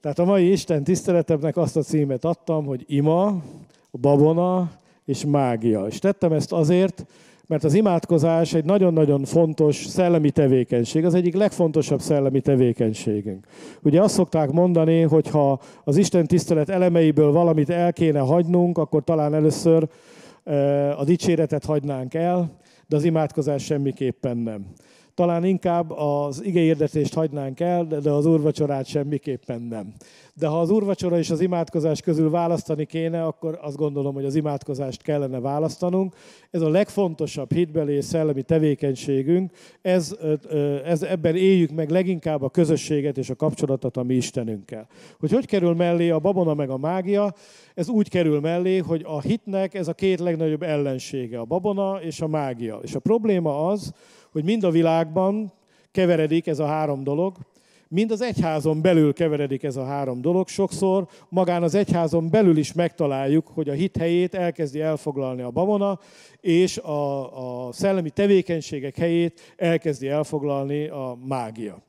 Tehát a mai Isten tiszteletemnek azt a címet adtam, hogy ima, babona és mágia. És tettem ezt azért, mert az imádkozás egy nagyon-nagyon fontos szellemi tevékenység, az egyik legfontosabb szellemi tevékenységünk. Ugye azt szokták mondani, hogy ha az Isten tisztelet elemeiből valamit el kéne hagynunk, akkor talán először a dicséretet hagynánk el, de az imádkozás semmiképpen nem. Talán inkább az igeérdetést hagynánk el, de az úrvacsorát semmiképpen nem. De ha az úrvacsora és az imádkozás közül választani kéne, akkor azt gondolom, hogy az imádkozást kellene választanunk. Ez a legfontosabb hitbeli és szellemi tevékenységünk. Ez, ez, ebben éljük meg leginkább a közösséget és a kapcsolatot a mi Istenünkkel. Hogy hogy kerül mellé a babona meg a mágia? Ez úgy kerül mellé, hogy a hitnek ez a két legnagyobb ellensége, a babona és a mágia. És a probléma az, hogy mind a világban keveredik ez a három dolog, mind az egyházon belül keveredik ez a három dolog. Sokszor magán az egyházon belül is megtaláljuk, hogy a hit helyét elkezdi elfoglalni a babona, és a, a szellemi tevékenységek helyét elkezdi elfoglalni a mágia.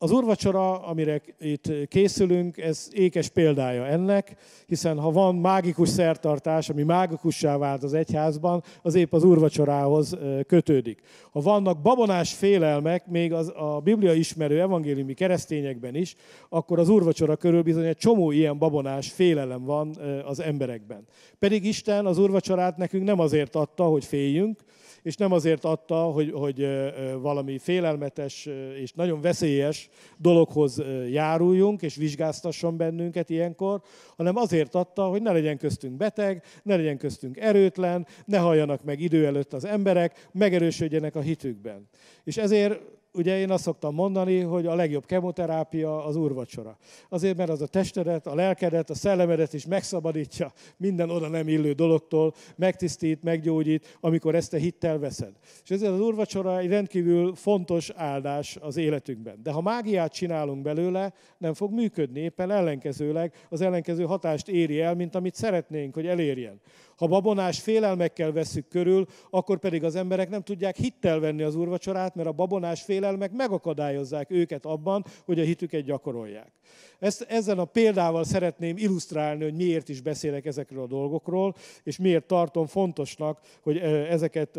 Az urvacsora, amire itt készülünk, ez ékes példája ennek, hiszen ha van mágikus szertartás, ami mágikussá vált az egyházban, az épp az urvacsorához kötődik. Ha vannak babonás félelmek, még az, a Biblia ismerő evangéliumi keresztényekben is, akkor az urvacsora körül bizony egy csomó ilyen babonás félelem van az emberekben. Pedig Isten az urvacsorát nekünk nem azért adta, hogy féljünk, és nem azért adta, hogy, hogy valami félelmetes és nagyon veszélyes dologhoz járuljunk, és vizsgáztasson bennünket ilyenkor, hanem azért adta, hogy ne legyen köztünk beteg, ne legyen köztünk erőtlen, ne halljanak meg idő előtt az emberek, megerősödjenek a hitükben. És ezért ugye én azt szoktam mondani, hogy a legjobb kemoterápia az úrvacsora. Azért, mert az a testedet, a lelkedet, a szellemedet is megszabadítja minden oda nem illő dologtól, megtisztít, meggyógyít, amikor ezt a hittel veszed. És ezért az úrvacsora egy rendkívül fontos áldás az életünkben. De ha mágiát csinálunk belőle, nem fog működni, éppen ellenkezőleg az ellenkező hatást éri el, mint amit szeretnénk, hogy elérjen. Ha babonás félelmekkel veszük körül, akkor pedig az emberek nem tudják hittel venni az úrvacsorát, mert a babonás félelmek megakadályozzák őket abban, hogy a hitüket gyakorolják. Ezt, ezen a példával szeretném illusztrálni, hogy miért is beszélek ezekről a dolgokról, és miért tartom fontosnak, hogy ezeket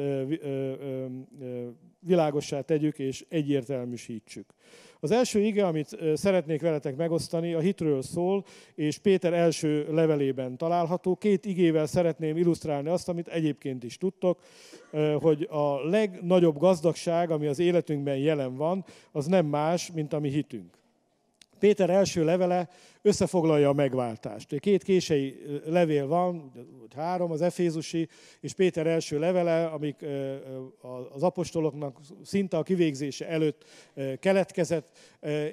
világossá tegyük és egyértelműsítsük. Az első ige, amit szeretnék veletek megosztani, a hitről szól, és Péter első levelében található. Két igével szeretném illusztrálni azt, amit egyébként is tudtok, hogy a legnagyobb gazdagság, ami az életünkben jelen van, az nem más, mint a mi hitünk. Péter első levele összefoglalja a megváltást. Két kései levél van, három, az Efézusi és Péter első levele, amik az apostoloknak szinte a kivégzése előtt keletkezett,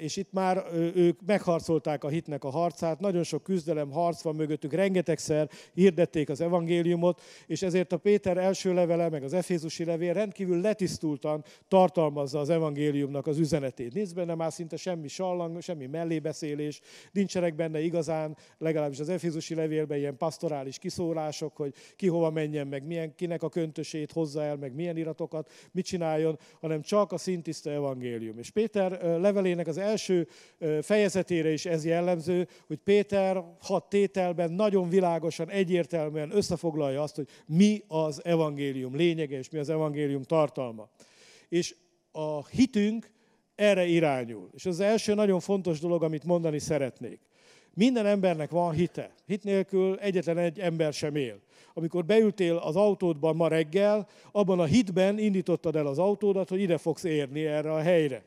és itt már ők megharcolták a hitnek a harcát, nagyon sok küzdelem, harc van mögöttük, rengetegszer hirdették az evangéliumot, és ezért a Péter első levele, meg az Efézusi levél rendkívül letisztultan tartalmazza az evangéliumnak az üzenetét. Nincs benne már szinte semmi sallang, semmi mellébeszélés, nincs nincsenek benne igazán, legalábbis az Efézusi levélben ilyen pastorális kiszólások, hogy ki hova menjen, meg milyen, kinek a köntösét hozza el, meg milyen iratokat, mit csináljon, hanem csak a szintiszta evangélium. És Péter levelének az első fejezetére is ez jellemző, hogy Péter hat tételben nagyon világosan, egyértelműen összefoglalja azt, hogy mi az evangélium lényege, és mi az evangélium tartalma. És a hitünk erre irányul. És az első nagyon fontos dolog, amit mondani szeretnék. Minden embernek van hite. Hit nélkül egyetlen egy ember sem él. Amikor beültél az autódban ma reggel, abban a hitben indítottad el az autódat, hogy ide fogsz érni erre a helyre.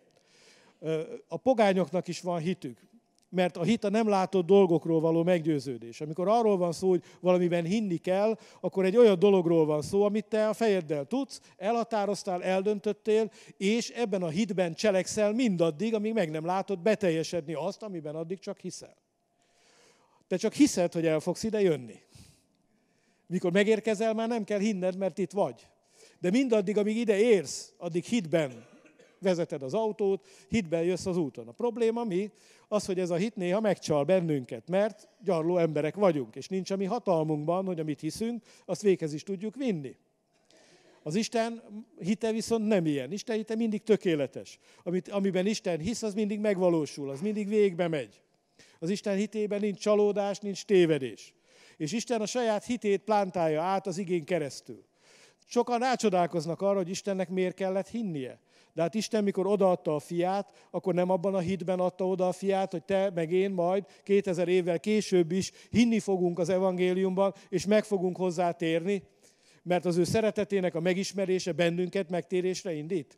A pogányoknak is van hitük mert a hit a nem látott dolgokról való meggyőződés. Amikor arról van szó, hogy valamiben hinni kell, akkor egy olyan dologról van szó, amit te a fejeddel tudsz, elhatároztál, eldöntöttél, és ebben a hitben cselekszel mindaddig, amíg meg nem látod beteljesedni azt, amiben addig csak hiszel. Te csak hiszed, hogy el fogsz ide jönni. Mikor megérkezel, már nem kell hinned, mert itt vagy. De mindaddig, amíg ide érsz, addig hitben vezeted az autót, hitben jössz az úton. A probléma mi? Az, hogy ez a hit néha megcsal bennünket, mert gyarló emberek vagyunk, és nincs a mi hatalmunkban, hogy amit hiszünk, azt véghez is tudjuk vinni. Az Isten hite viszont nem ilyen. Isten hite mindig tökéletes. Amit, amiben Isten hisz, az mindig megvalósul, az mindig végbe megy. Az Isten hitében nincs csalódás, nincs tévedés. És Isten a saját hitét plántálja át az igén keresztül. Sokan rácsodálkoznak arra, hogy Istennek miért kellett hinnie. De hát Isten, mikor odaadta a fiát, akkor nem abban a hitben adta oda a fiát, hogy te meg én majd 2000 évvel később is hinni fogunk az evangéliumban, és meg fogunk hozzá térni, mert az ő szeretetének a megismerése bennünket megtérésre indít.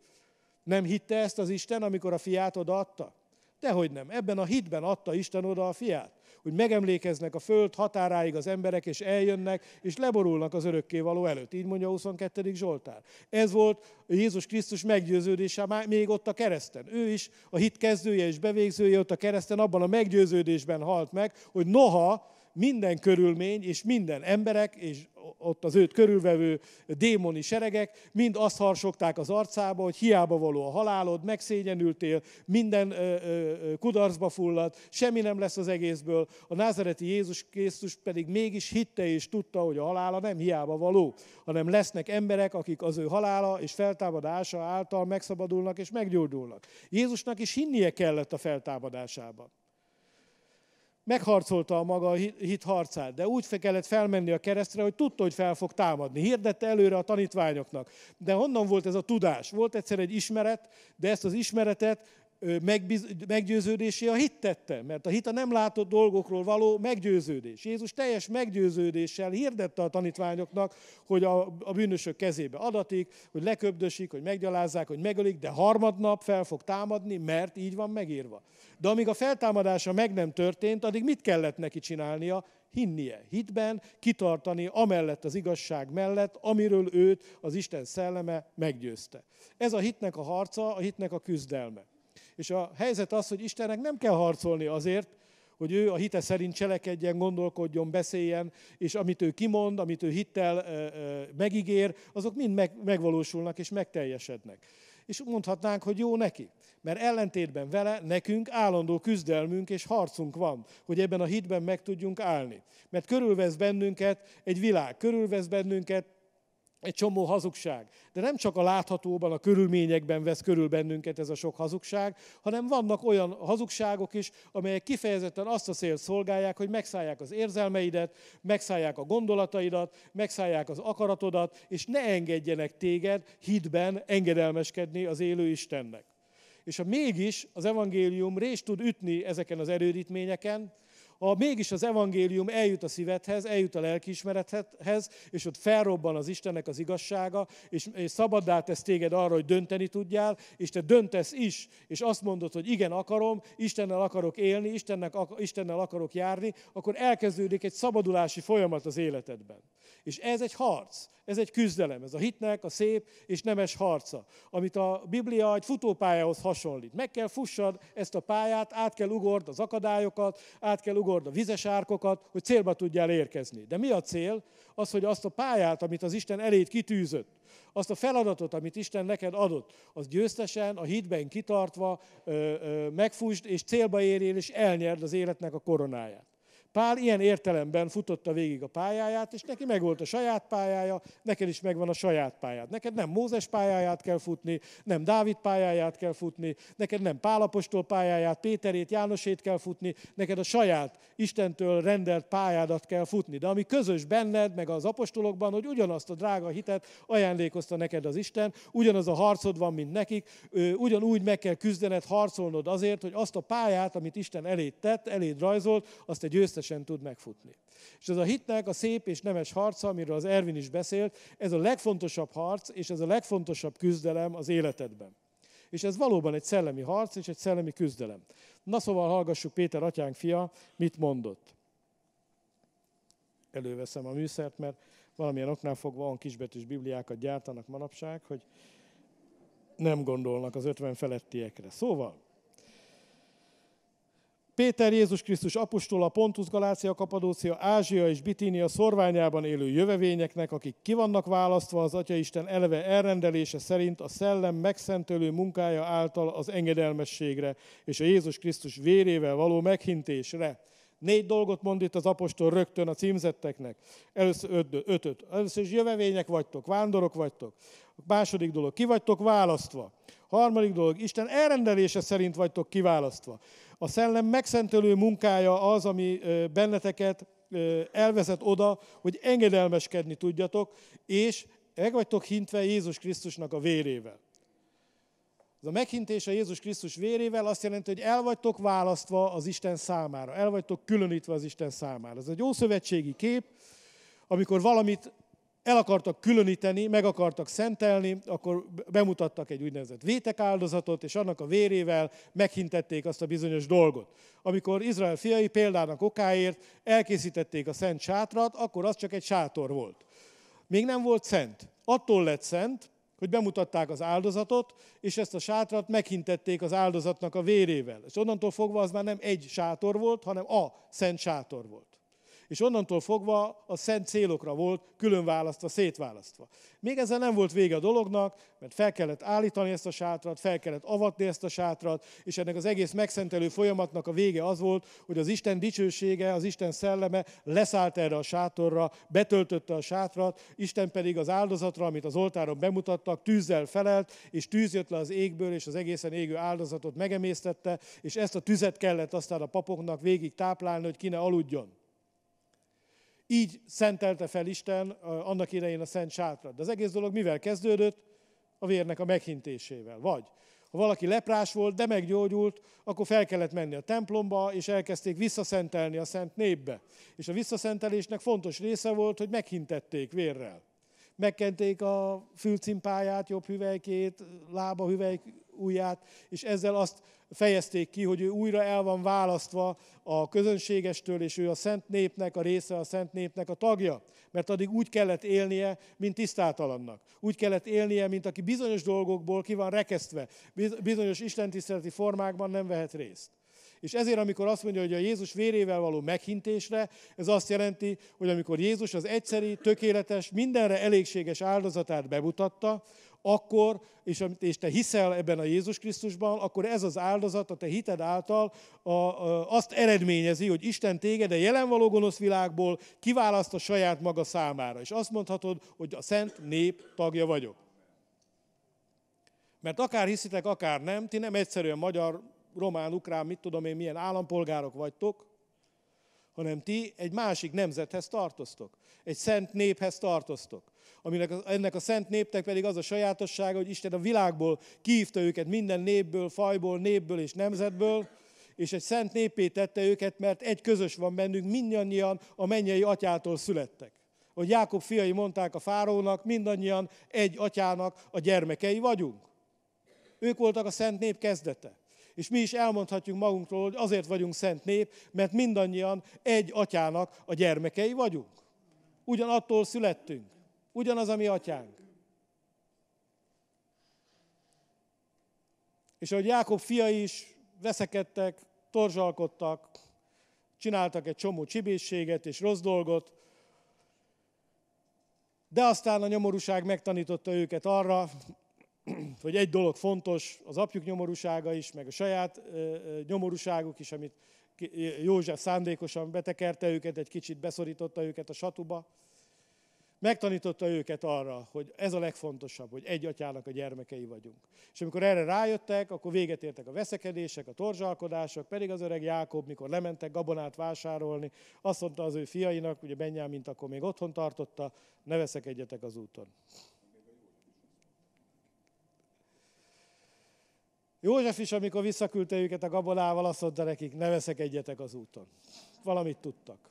Nem hitte ezt az Isten, amikor a fiát odaadta? Dehogy nem. Ebben a hitben adta Isten oda a fiát. Hogy megemlékeznek a föld határáig az emberek, és eljönnek, és leborulnak az örökkévaló előtt. Így mondja a 22. Zsoltár. Ez volt Jézus Krisztus meggyőződése még ott a kereszten. Ő is a hit kezdője és bevégzője ott a kereszten abban a meggyőződésben halt meg, hogy noha minden körülmény és minden emberek és ott az őt körülvevő démoni seregek mind azt harsogták az arcába, hogy hiába való a halálod, megszégyenültél, minden ö, kudarcba fulladt, semmi nem lesz az egészből. A názereti Jézus Krisztus pedig mégis hitte és tudta, hogy a halála nem hiába való, hanem lesznek emberek, akik az ő halála és feltámadása által megszabadulnak és meggyógyulnak. Jézusnak is hinnie kellett a feltámadásában megharcolta a maga hit harcát, de úgy kellett felmenni a keresztre, hogy tudta, hogy fel fog támadni. Hirdette előre a tanítványoknak. De honnan volt ez a tudás? Volt egyszer egy ismeret, de ezt az ismeretet meggyőződésé a hit tette, mert a hit a nem látott dolgokról való meggyőződés. Jézus teljes meggyőződéssel hirdette a tanítványoknak, hogy a, a bűnösök kezébe adatik, hogy leköbdösik, hogy meggyalázzák, hogy megölik, de harmadnap fel fog támadni, mert így van megírva. De amíg a feltámadása meg nem történt, addig mit kellett neki csinálnia? hinnie, hitben, kitartani amellett az igazság mellett, amiről őt az Isten szelleme meggyőzte. Ez a hitnek a harca, a hitnek a küzdelme. És a helyzet az, hogy Istennek nem kell harcolni azért, hogy ő a hite szerint cselekedjen, gondolkodjon, beszéljen, és amit ő kimond, amit ő hittel megígér, azok mind meg, megvalósulnak és megteljesednek. És mondhatnánk, hogy jó neki. Mert ellentétben vele nekünk állandó küzdelmünk és harcunk van, hogy ebben a hitben meg tudjunk állni. Mert körülvesz bennünket egy világ, körülvesz bennünket egy csomó hazugság. De nem csak a láthatóban, a körülményekben vesz körül bennünket ez a sok hazugság, hanem vannak olyan hazugságok is, amelyek kifejezetten azt a célt szolgálják, hogy megszállják az érzelmeidet, megszállják a gondolataidat, megszállják az akaratodat, és ne engedjenek téged hitben engedelmeskedni az élő Istennek. És ha mégis az evangélium rést tud ütni ezeken az erődítményeken, ha mégis az evangélium eljut a szívedhez, eljut a lelkiismerethez, és ott felrobban az Istennek az igazsága, és, és szabaddá tesz téged arra, hogy dönteni tudjál, és te döntesz is, és azt mondod, hogy igen, akarom, Istennel akarok élni, Istennek, Istennel akarok járni, akkor elkezdődik egy szabadulási folyamat az életedben. És ez egy harc, ez egy küzdelem, ez a hitnek a szép és nemes harca, amit a Biblia egy futópályához hasonlít. Meg kell fussad ezt a pályát, át kell ugord az akadályokat, át kell ugord a vizes árkokat, hogy célba tudjál érkezni. De mi a cél? Az, hogy azt a pályát, amit az Isten elét kitűzött, azt a feladatot, amit Isten neked adott, az győztesen, a hitben kitartva megfusd, és célba érjél, és elnyerd az életnek a koronáját. Pál ilyen értelemben futotta végig a pályáját, és neki megvolt a saját pályája, neked is megvan a saját pályád. Neked nem Mózes pályáját kell futni, nem Dávid pályáját kell futni, neked nem Pálapostól pályáját, Péterét, Jánosét kell futni, neked a saját Istentől rendelt pályádat kell futni. De ami közös benned, meg az apostolokban, hogy ugyanazt a drága hitet ajándékozta neked az Isten, ugyanaz a harcod van, mint nekik, ugyanúgy meg kell küzdened, harcolnod azért, hogy azt a pályát, amit Isten eléd tett, eléd rajzolt, azt egy győztesen tud megfutni. És ez a hitnek a szép és nemes harca, amiről az Ervin is beszélt, ez a legfontosabb harc, és ez a legfontosabb küzdelem az életedben. És ez valóban egy szellemi harc és egy szellemi küzdelem. Na szóval hallgassuk Péter atyánk fia, mit mondott. Előveszem a műszert, mert valamilyen oknál fogva olyan kisbetűs bibliákat gyártanak manapság, hogy nem gondolnak az 50 felettiekre. Szóval, Péter Jézus Krisztus apostola, Pontus, Galácia, Kapadócia, Ázsia és Bitínia szorványában élő jövevényeknek, akik ki vannak választva az Atyaisten eleve elrendelése szerint a szellem megszentölő munkája által az engedelmességre és a Jézus Krisztus vérével való meghintésre. Négy dolgot mond itt az apostol rögtön a címzetteknek. Először öt, ötöt. Először is jövevények vagytok, vándorok vagytok. A második dolog, ki vagytok választva. Harmadik dolog, Isten elrendelése szerint vagytok kiválasztva. A szellem megszentelő munkája az, ami benneteket elvezet oda, hogy engedelmeskedni tudjatok, és meg vagytok hintve Jézus Krisztusnak a vérével. Ez a meghintése Jézus Krisztus vérével azt jelenti, hogy el vagytok választva az Isten számára, el vagytok különítve az Isten számára. Ez egy ószövetségi kép, amikor valamit el akartak különíteni, meg akartak szentelni, akkor bemutattak egy úgynevezett vétekáldozatot, és annak a vérével meghintették azt a bizonyos dolgot. Amikor Izrael fiai példának okáért elkészítették a szent sátrat, akkor az csak egy sátor volt. Még nem volt szent. Attól lett szent, hogy bemutatták az áldozatot, és ezt a sátrat meghintették az áldozatnak a vérével. És onnantól fogva az már nem egy sátor volt, hanem a szent sátor volt és onnantól fogva a szent célokra volt külön választva, szétválasztva. Még ezzel nem volt vége a dolognak, mert fel kellett állítani ezt a sátrat, fel kellett avatni ezt a sátrat, és ennek az egész megszentelő folyamatnak a vége az volt, hogy az Isten dicsősége, az Isten szelleme leszállt erre a sátorra, betöltötte a sátrat, Isten pedig az áldozatra, amit az oltáron bemutattak, tűzzel felelt, és tűz jött le az égből, és az egészen égő áldozatot megemésztette, és ezt a tüzet kellett aztán a papoknak végig táplálni, hogy ki ne aludjon. Így szentelte fel Isten annak idején a szent sátrat. De az egész dolog mivel kezdődött? A vérnek a meghintésével. Vagy ha valaki leprás volt, de meggyógyult, akkor fel kellett menni a templomba, és elkezdték visszaszentelni a szent népbe. És a visszaszentelésnek fontos része volt, hogy meghintették vérrel. Megkenték a fülcimpáját, jobb hüvelykét, lába hüvelyk ujját, és ezzel azt fejezték ki, hogy ő újra el van választva a közönségestől, és ő a szent népnek a része, a szent népnek a tagja. Mert addig úgy kellett élnie, mint tisztátalannak. Úgy kellett élnie, mint aki bizonyos dolgokból ki van rekesztve, bizonyos istentiszteleti formákban nem vehet részt. És ezért, amikor azt mondja, hogy a Jézus vérével való meghintésre, ez azt jelenti, hogy amikor Jézus az egyszeri, tökéletes, mindenre elégséges áldozatát bemutatta, akkor, és, és te hiszel ebben a Jézus Krisztusban, akkor ez az áldozat a te hited által a, a, azt eredményezi, hogy Isten téged a jelen való gonosz világból kiválaszt a saját maga számára. És azt mondhatod, hogy a szent nép tagja vagyok. Mert akár hiszitek, akár nem, ti nem egyszerűen magyar, román, ukrán, mit tudom én, milyen állampolgárok vagytok, hanem ti egy másik nemzethez tartoztok, egy szent néphez tartoztok. Aminek, ennek a szent népnek pedig az a sajátossága, hogy Isten a világból kívta őket minden népből, fajból, népből és nemzetből, és egy szent népé tette őket, mert egy közös van bennünk, mindannyian a mennyei atyától születtek. Hogy Jákob fiai mondták a fárónak, mindannyian egy atyának a gyermekei vagyunk. Ők voltak a szent nép kezdete. És mi is elmondhatjuk magunkról, hogy azért vagyunk szent nép, mert mindannyian egy atyának a gyermekei vagyunk. Ugyanattól születtünk. Ugyanaz a mi atyánk. És ahogy Jákob fiai is veszekedtek, torzsalkodtak, csináltak egy csomó csibészséget és rossz dolgot, de aztán a nyomorúság megtanította őket arra, hogy egy dolog fontos, az apjuk nyomorúsága is, meg a saját nyomorúságuk is, amit József szándékosan betekerte őket, egy kicsit beszorította őket a satuba. Megtanította őket arra, hogy ez a legfontosabb, hogy egy atyának a gyermekei vagyunk. És amikor erre rájöttek, akkor véget értek a veszekedések, a torzsalkodások, pedig az öreg Jákob, mikor lementek gabonát vásárolni, azt mondta az ő fiainak, ugye Benyámint akkor még otthon tartotta, ne veszekedjetek az úton. József is, amikor visszaküldte őket a gabonával, azt mondta nekik, ne veszekedjetek az úton. Valamit tudtak.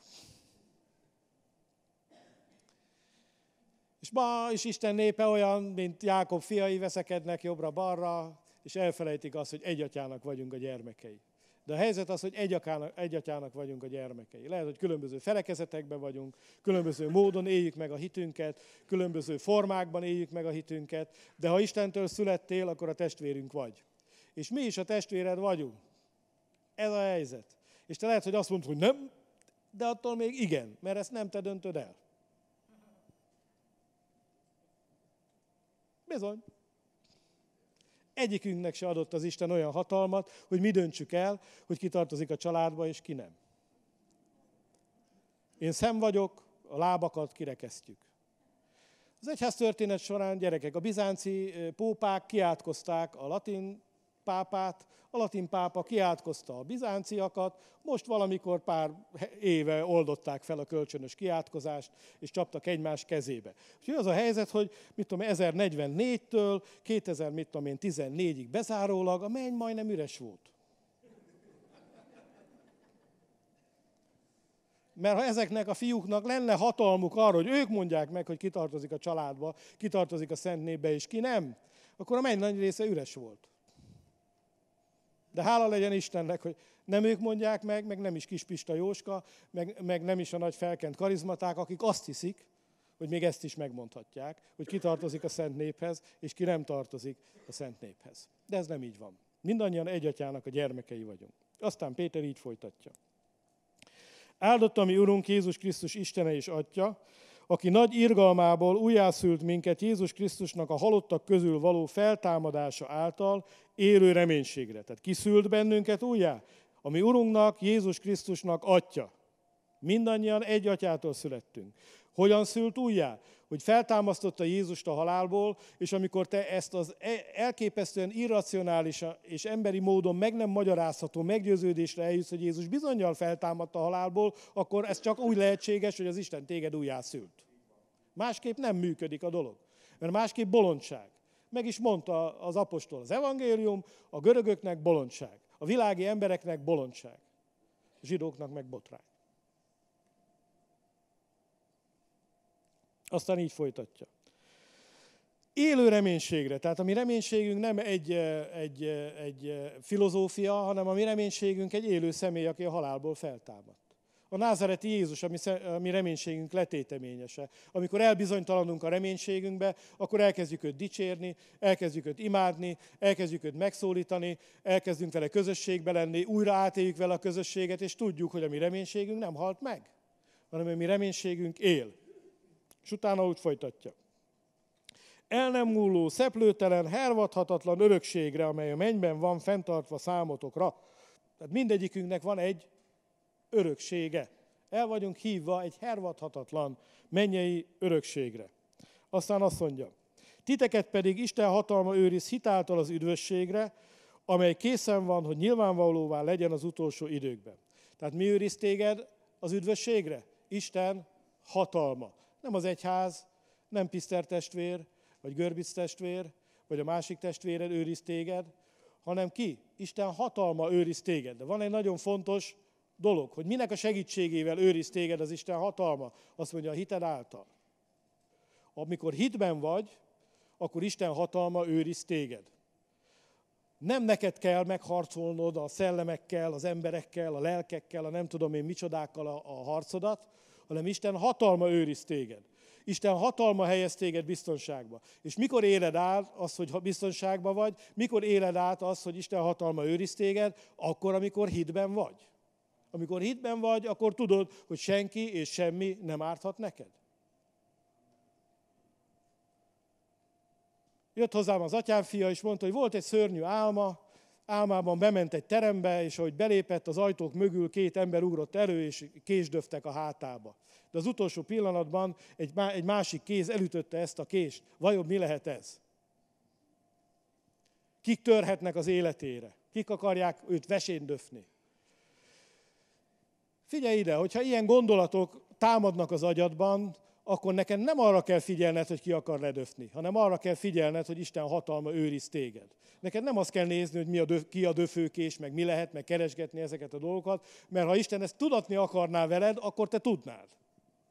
És ma is Isten népe olyan, mint Jákob fiai veszekednek jobbra-balra, és elfelejtik azt, hogy egy atyának vagyunk a gyermekei. De a helyzet az, hogy egy, akának, egy atyának vagyunk a gyermekei. Lehet, hogy különböző felekezetekben vagyunk, különböző módon éljük meg a hitünket, különböző formákban éljük meg a hitünket, de ha Istentől születtél, akkor a testvérünk vagy. És mi is a testvéred vagyunk. Ez a helyzet. És te lehet, hogy azt mondod, hogy nem, de attól még igen, mert ezt nem te döntöd el. Bizony. Egyikünknek se adott az Isten olyan hatalmat, hogy mi döntsük el, hogy ki tartozik a családba, és ki nem. Én szem vagyok, a lábakat kirekesztjük. Az egyház történet során gyerekek, a bizánci pópák kiátkozták a latin pápát, a latin pápa kiátkozta a bizánciakat, most valamikor pár éve oldották fel a kölcsönös kiátkozást, és csaptak egymás kezébe. Úgyhogy az a helyzet, hogy mit tudom, 1044-től 2014-ig bezárólag a menny majdnem üres volt. Mert ha ezeknek a fiúknak lenne hatalmuk arra, hogy ők mondják meg, hogy kitartozik a családba, kitartozik a szent népbe, és ki nem, akkor a menny nagy része üres volt. De hála legyen Istennek, hogy nem ők mondják meg, meg nem is Kispista Jóska, meg, meg nem is a nagy felkent karizmaták, akik azt hiszik, hogy még ezt is megmondhatják, hogy ki tartozik a szent néphez, és ki nem tartozik a szent néphez. De ez nem így van. Mindannyian egy atyának a gyermekei vagyunk. Aztán Péter így folytatja. Áldott a mi Urunk Jézus Krisztus Istene és Atya, aki nagy irgalmából újjászült minket Jézus Krisztusnak a halottak közül való feltámadása által élő reménységre. Tehát kiszült bennünket újjá? A mi Urunknak, Jézus Krisztusnak Atya. Mindannyian egy atyától születtünk. Hogyan szült újjá? Hogy feltámasztotta Jézust a halálból, és amikor te ezt az e- elképesztően irracionális és emberi módon meg nem magyarázható meggyőződésre eljutsz, hogy Jézus bizonyal feltámadta a halálból, akkor ez csak úgy lehetséges, hogy az Isten téged újjá szült. Másképp nem működik a dolog. Mert másképp bolondság. Meg is mondta az apostol, az evangélium a görögöknek bolondság, a világi embereknek bolondság, a zsidóknak meg botrány. Aztán így folytatja. Élő reménységre, tehát a mi reménységünk nem egy, egy, egy filozófia, hanem a mi reménységünk egy élő személy, aki a halálból feltámadt. A názareti Jézus, ami, mi reménységünk letéteményese. Amikor elbizonytalanunk a reménységünkbe, akkor elkezdjük őt dicsérni, elkezdjük őt imádni, elkezdjük őt megszólítani, elkezdünk vele közösségbe lenni, újra átéljük vele a közösséget, és tudjuk, hogy a mi reménységünk nem halt meg, hanem a mi reménységünk él. És utána úgy folytatja. El nem múló, szeplőtelen, hervadhatatlan örökségre, amely a mennyben van fenntartva számotokra. Tehát mindegyikünknek van egy öröksége. El vagyunk hívva egy hervadhatatlan mennyei örökségre. Aztán azt mondja, titeket pedig Isten hatalma őriz hitáltal az üdvösségre, amely készen van, hogy nyilvánvalóvá legyen az utolsó időkben. Tehát mi őriz téged az üdvösségre? Isten hatalma. Nem az egyház, nem Piszter testvér, vagy Görbic testvér, vagy a másik testvéred őriz téged, hanem ki? Isten hatalma őriz téged. De van egy nagyon fontos dolog, hogy minek a segítségével őriz téged az Isten hatalma. Azt mondja, a hited által. Amikor hitben vagy, akkor Isten hatalma őriz téged. Nem neked kell megharcolnod a szellemekkel, az emberekkel, a lelkekkel, a nem tudom én micsodákkal a, a harcodat, hanem Isten hatalma őriz téged. Isten hatalma helyez téged biztonságba. És mikor éled át azt, hogy biztonságban vagy, mikor éled át azt, hogy Isten hatalma őriz téged, akkor, amikor hitben vagy. Amikor hitben vagy, akkor tudod, hogy senki és semmi nem árthat neked. Jött hozzám az atyám fia, és mondta, hogy volt egy szörnyű álma, álmában bement egy terembe, és ahogy belépett, az ajtók mögül két ember ugrott elő, és késdöftek a hátába. De az utolsó pillanatban egy, egy másik kéz elütötte ezt a kést. Vajon mi lehet ez? Kik törhetnek az életére? Kik akarják őt veséndöfni? Figyelj ide, hogyha ilyen gondolatok támadnak az agyadban, akkor neked nem arra kell figyelned, hogy ki akar ledöfni, hanem arra kell figyelned, hogy Isten hatalma őriz téged. Neked nem azt kell nézni, hogy mi a döf, ki a döfőkés, meg mi lehet, meg keresgetni ezeket a dolgokat, mert ha Isten ezt tudatni akarná veled, akkor te tudnád.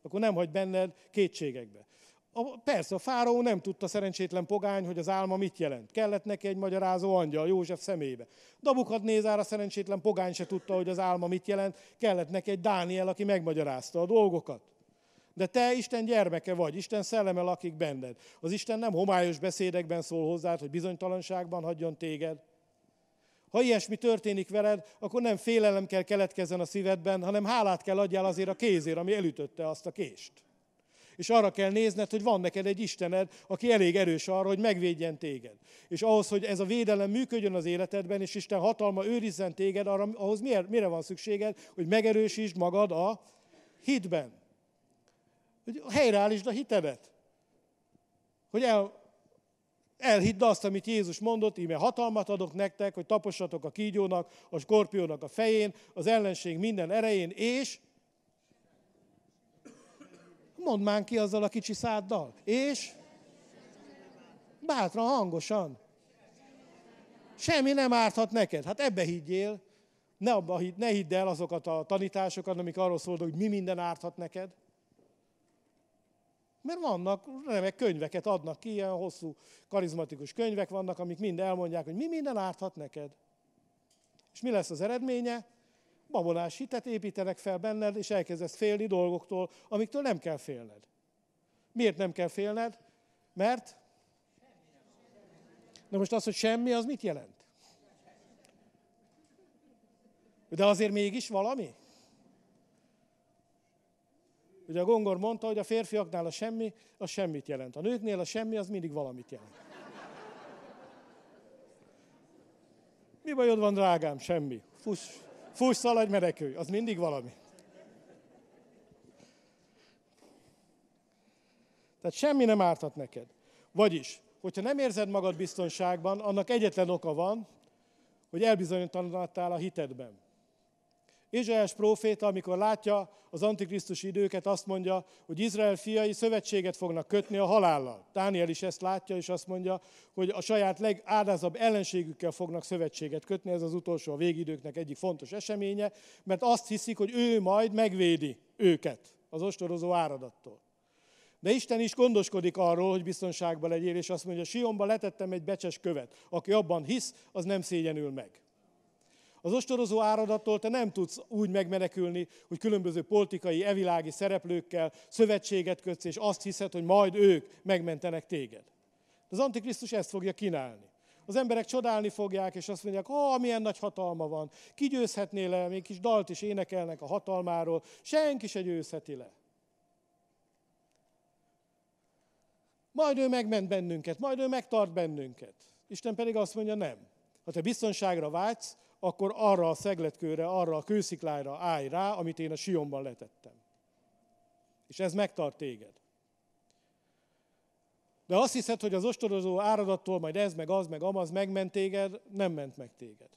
Akkor nem hagy benned kétségekbe. A, persze, a fáraó nem tudta szerencsétlen pogány, hogy az álma mit jelent. Kellett neki egy magyarázó angyal József szemébe. Dabukadnézár a szerencsétlen pogány se tudta, hogy az álma mit jelent. Kellett neki egy Dániel, aki megmagyarázta a dolgokat. De te Isten gyermeke vagy, Isten szelleme lakik benned. Az Isten nem homályos beszédekben szól hozzád, hogy bizonytalanságban hagyjon téged. Ha ilyesmi történik veled, akkor nem félelem kell keletkezzen a szívedben, hanem hálát kell adjál azért a kézért, ami elütötte azt a kést. És arra kell nézned, hogy van neked egy Istened, aki elég erős arra, hogy megvédjen téged. És ahhoz, hogy ez a védelem működjön az életedben, és Isten hatalma őrizzen téged, arra, ahhoz mire, mire van szükséged, hogy megerősítsd magad a hitben hogy helyreállítsd a hitedet. Hogy el, Elhidd azt, amit Jézus mondott, íme hatalmat adok nektek, hogy tapossatok a kígyónak, a skorpiónak a fején, az ellenség minden erején, és mondd már ki azzal a kicsi száddal, és bátran, hangosan. Semmi nem árthat neked. Hát ebbe higgyél. Ne, abba ne hidd el azokat a tanításokat, amik arról szólnak, hogy mi minden árthat neked. Mert vannak remek könyveket adnak ki, ilyen hosszú, karizmatikus könyvek vannak, amik mind elmondják, hogy mi minden árthat neked. És mi lesz az eredménye? Babonás hitet építenek fel benned, és elkezdesz félni dolgoktól, amiktől nem kell félned. Miért nem kell félned? Mert? Na most az, hogy semmi, az mit jelent? De azért mégis valami? Ugye a Gongor mondta, hogy a férfiaknál a semmi, az semmit jelent. A nőknél a semmi, az mindig valamit jelent. Mi bajod van, drágám? Semmi. Fuss, fuss szaladj, merekülj. Az mindig valami. Tehát semmi nem ártat neked. Vagyis, hogyha nem érzed magad biztonságban, annak egyetlen oka van, hogy elbizonytalanodtál a hitedben. Izraels próféta, amikor látja az antikrisztus időket, azt mondja, hogy Izrael fiai szövetséget fognak kötni a halállal. Dániel is ezt látja, és azt mondja, hogy a saját legádázabb ellenségükkel fognak szövetséget kötni. Ez az utolsó a végidőknek egyik fontos eseménye, mert azt hiszik, hogy ő majd megvédi őket az ostorozó áradattól. De Isten is gondoskodik arról, hogy biztonságban legyél, és azt mondja, Sionba letettem egy becses követ. Aki abban hisz, az nem szégyenül meg. Az ostorozó áradattól te nem tudsz úgy megmenekülni, hogy különböző politikai, evilági szereplőkkel szövetséget kötsz, és azt hiszed, hogy majd ők megmentenek téged. Az Antikrisztus ezt fogja kínálni. Az emberek csodálni fogják, és azt mondják, ó, milyen nagy hatalma van, ki győzhetné le, még kis dalt is énekelnek a hatalmáról, senki se győzheti le. Majd ő megment bennünket, majd ő megtart bennünket. Isten pedig azt mondja, nem. Ha te biztonságra vágysz, akkor arra a szegletkőre, arra a kősziklára állj rá, amit én a Sionban letettem. És ez megtart téged. De azt hiszed, hogy az ostorozó áradattól majd ez, meg az, meg amaz megment téged, nem ment meg téged.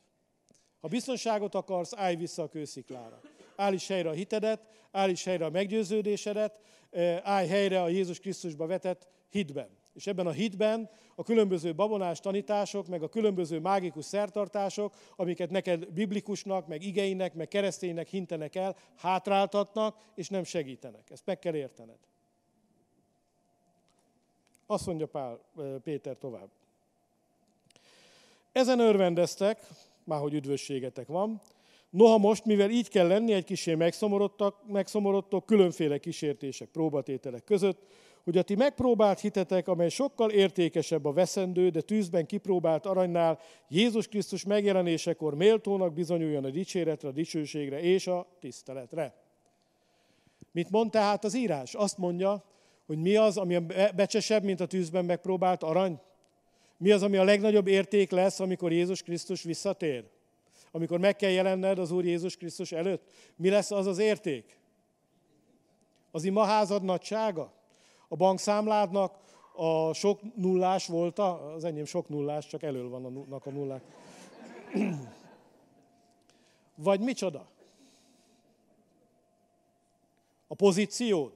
Ha biztonságot akarsz, állj vissza a kősziklára. Állíts helyre a hitedet, állíts helyre a meggyőződésedet, eh, állj helyre a Jézus Krisztusba vetett hitben. És ebben a hitben a különböző babonás tanítások, meg a különböző mágikus szertartások, amiket neked biblikusnak, meg igeinek, meg kereszténynek hintenek el, hátráltatnak, és nem segítenek. Ezt meg kell értened. Azt mondja Pál, Péter tovább. Ezen örvendeztek, már hogy üdvösségetek van, Noha most, mivel így kell lenni, egy kisé megszomorodtak, megszomorodtok különféle kísértések, próbatételek között, hogy a ti megpróbált hitetek, amely sokkal értékesebb a veszendő, de tűzben kipróbált aranynál, Jézus Krisztus megjelenésekor méltónak bizonyuljon a dicséretre, a dicsőségre és a tiszteletre. Mit mond tehát az írás? Azt mondja, hogy mi az, ami becsesebb, mint a tűzben megpróbált arany? Mi az, ami a legnagyobb érték lesz, amikor Jézus Krisztus visszatér? Amikor meg kell jelenned az Úr Jézus Krisztus előtt? Mi lesz az az érték? Az imaházad nagysága? A bankszámládnak a sok nullás volt, az enyém sok nullás, csak elől vannak a nullák. Vagy micsoda? A pozíciód?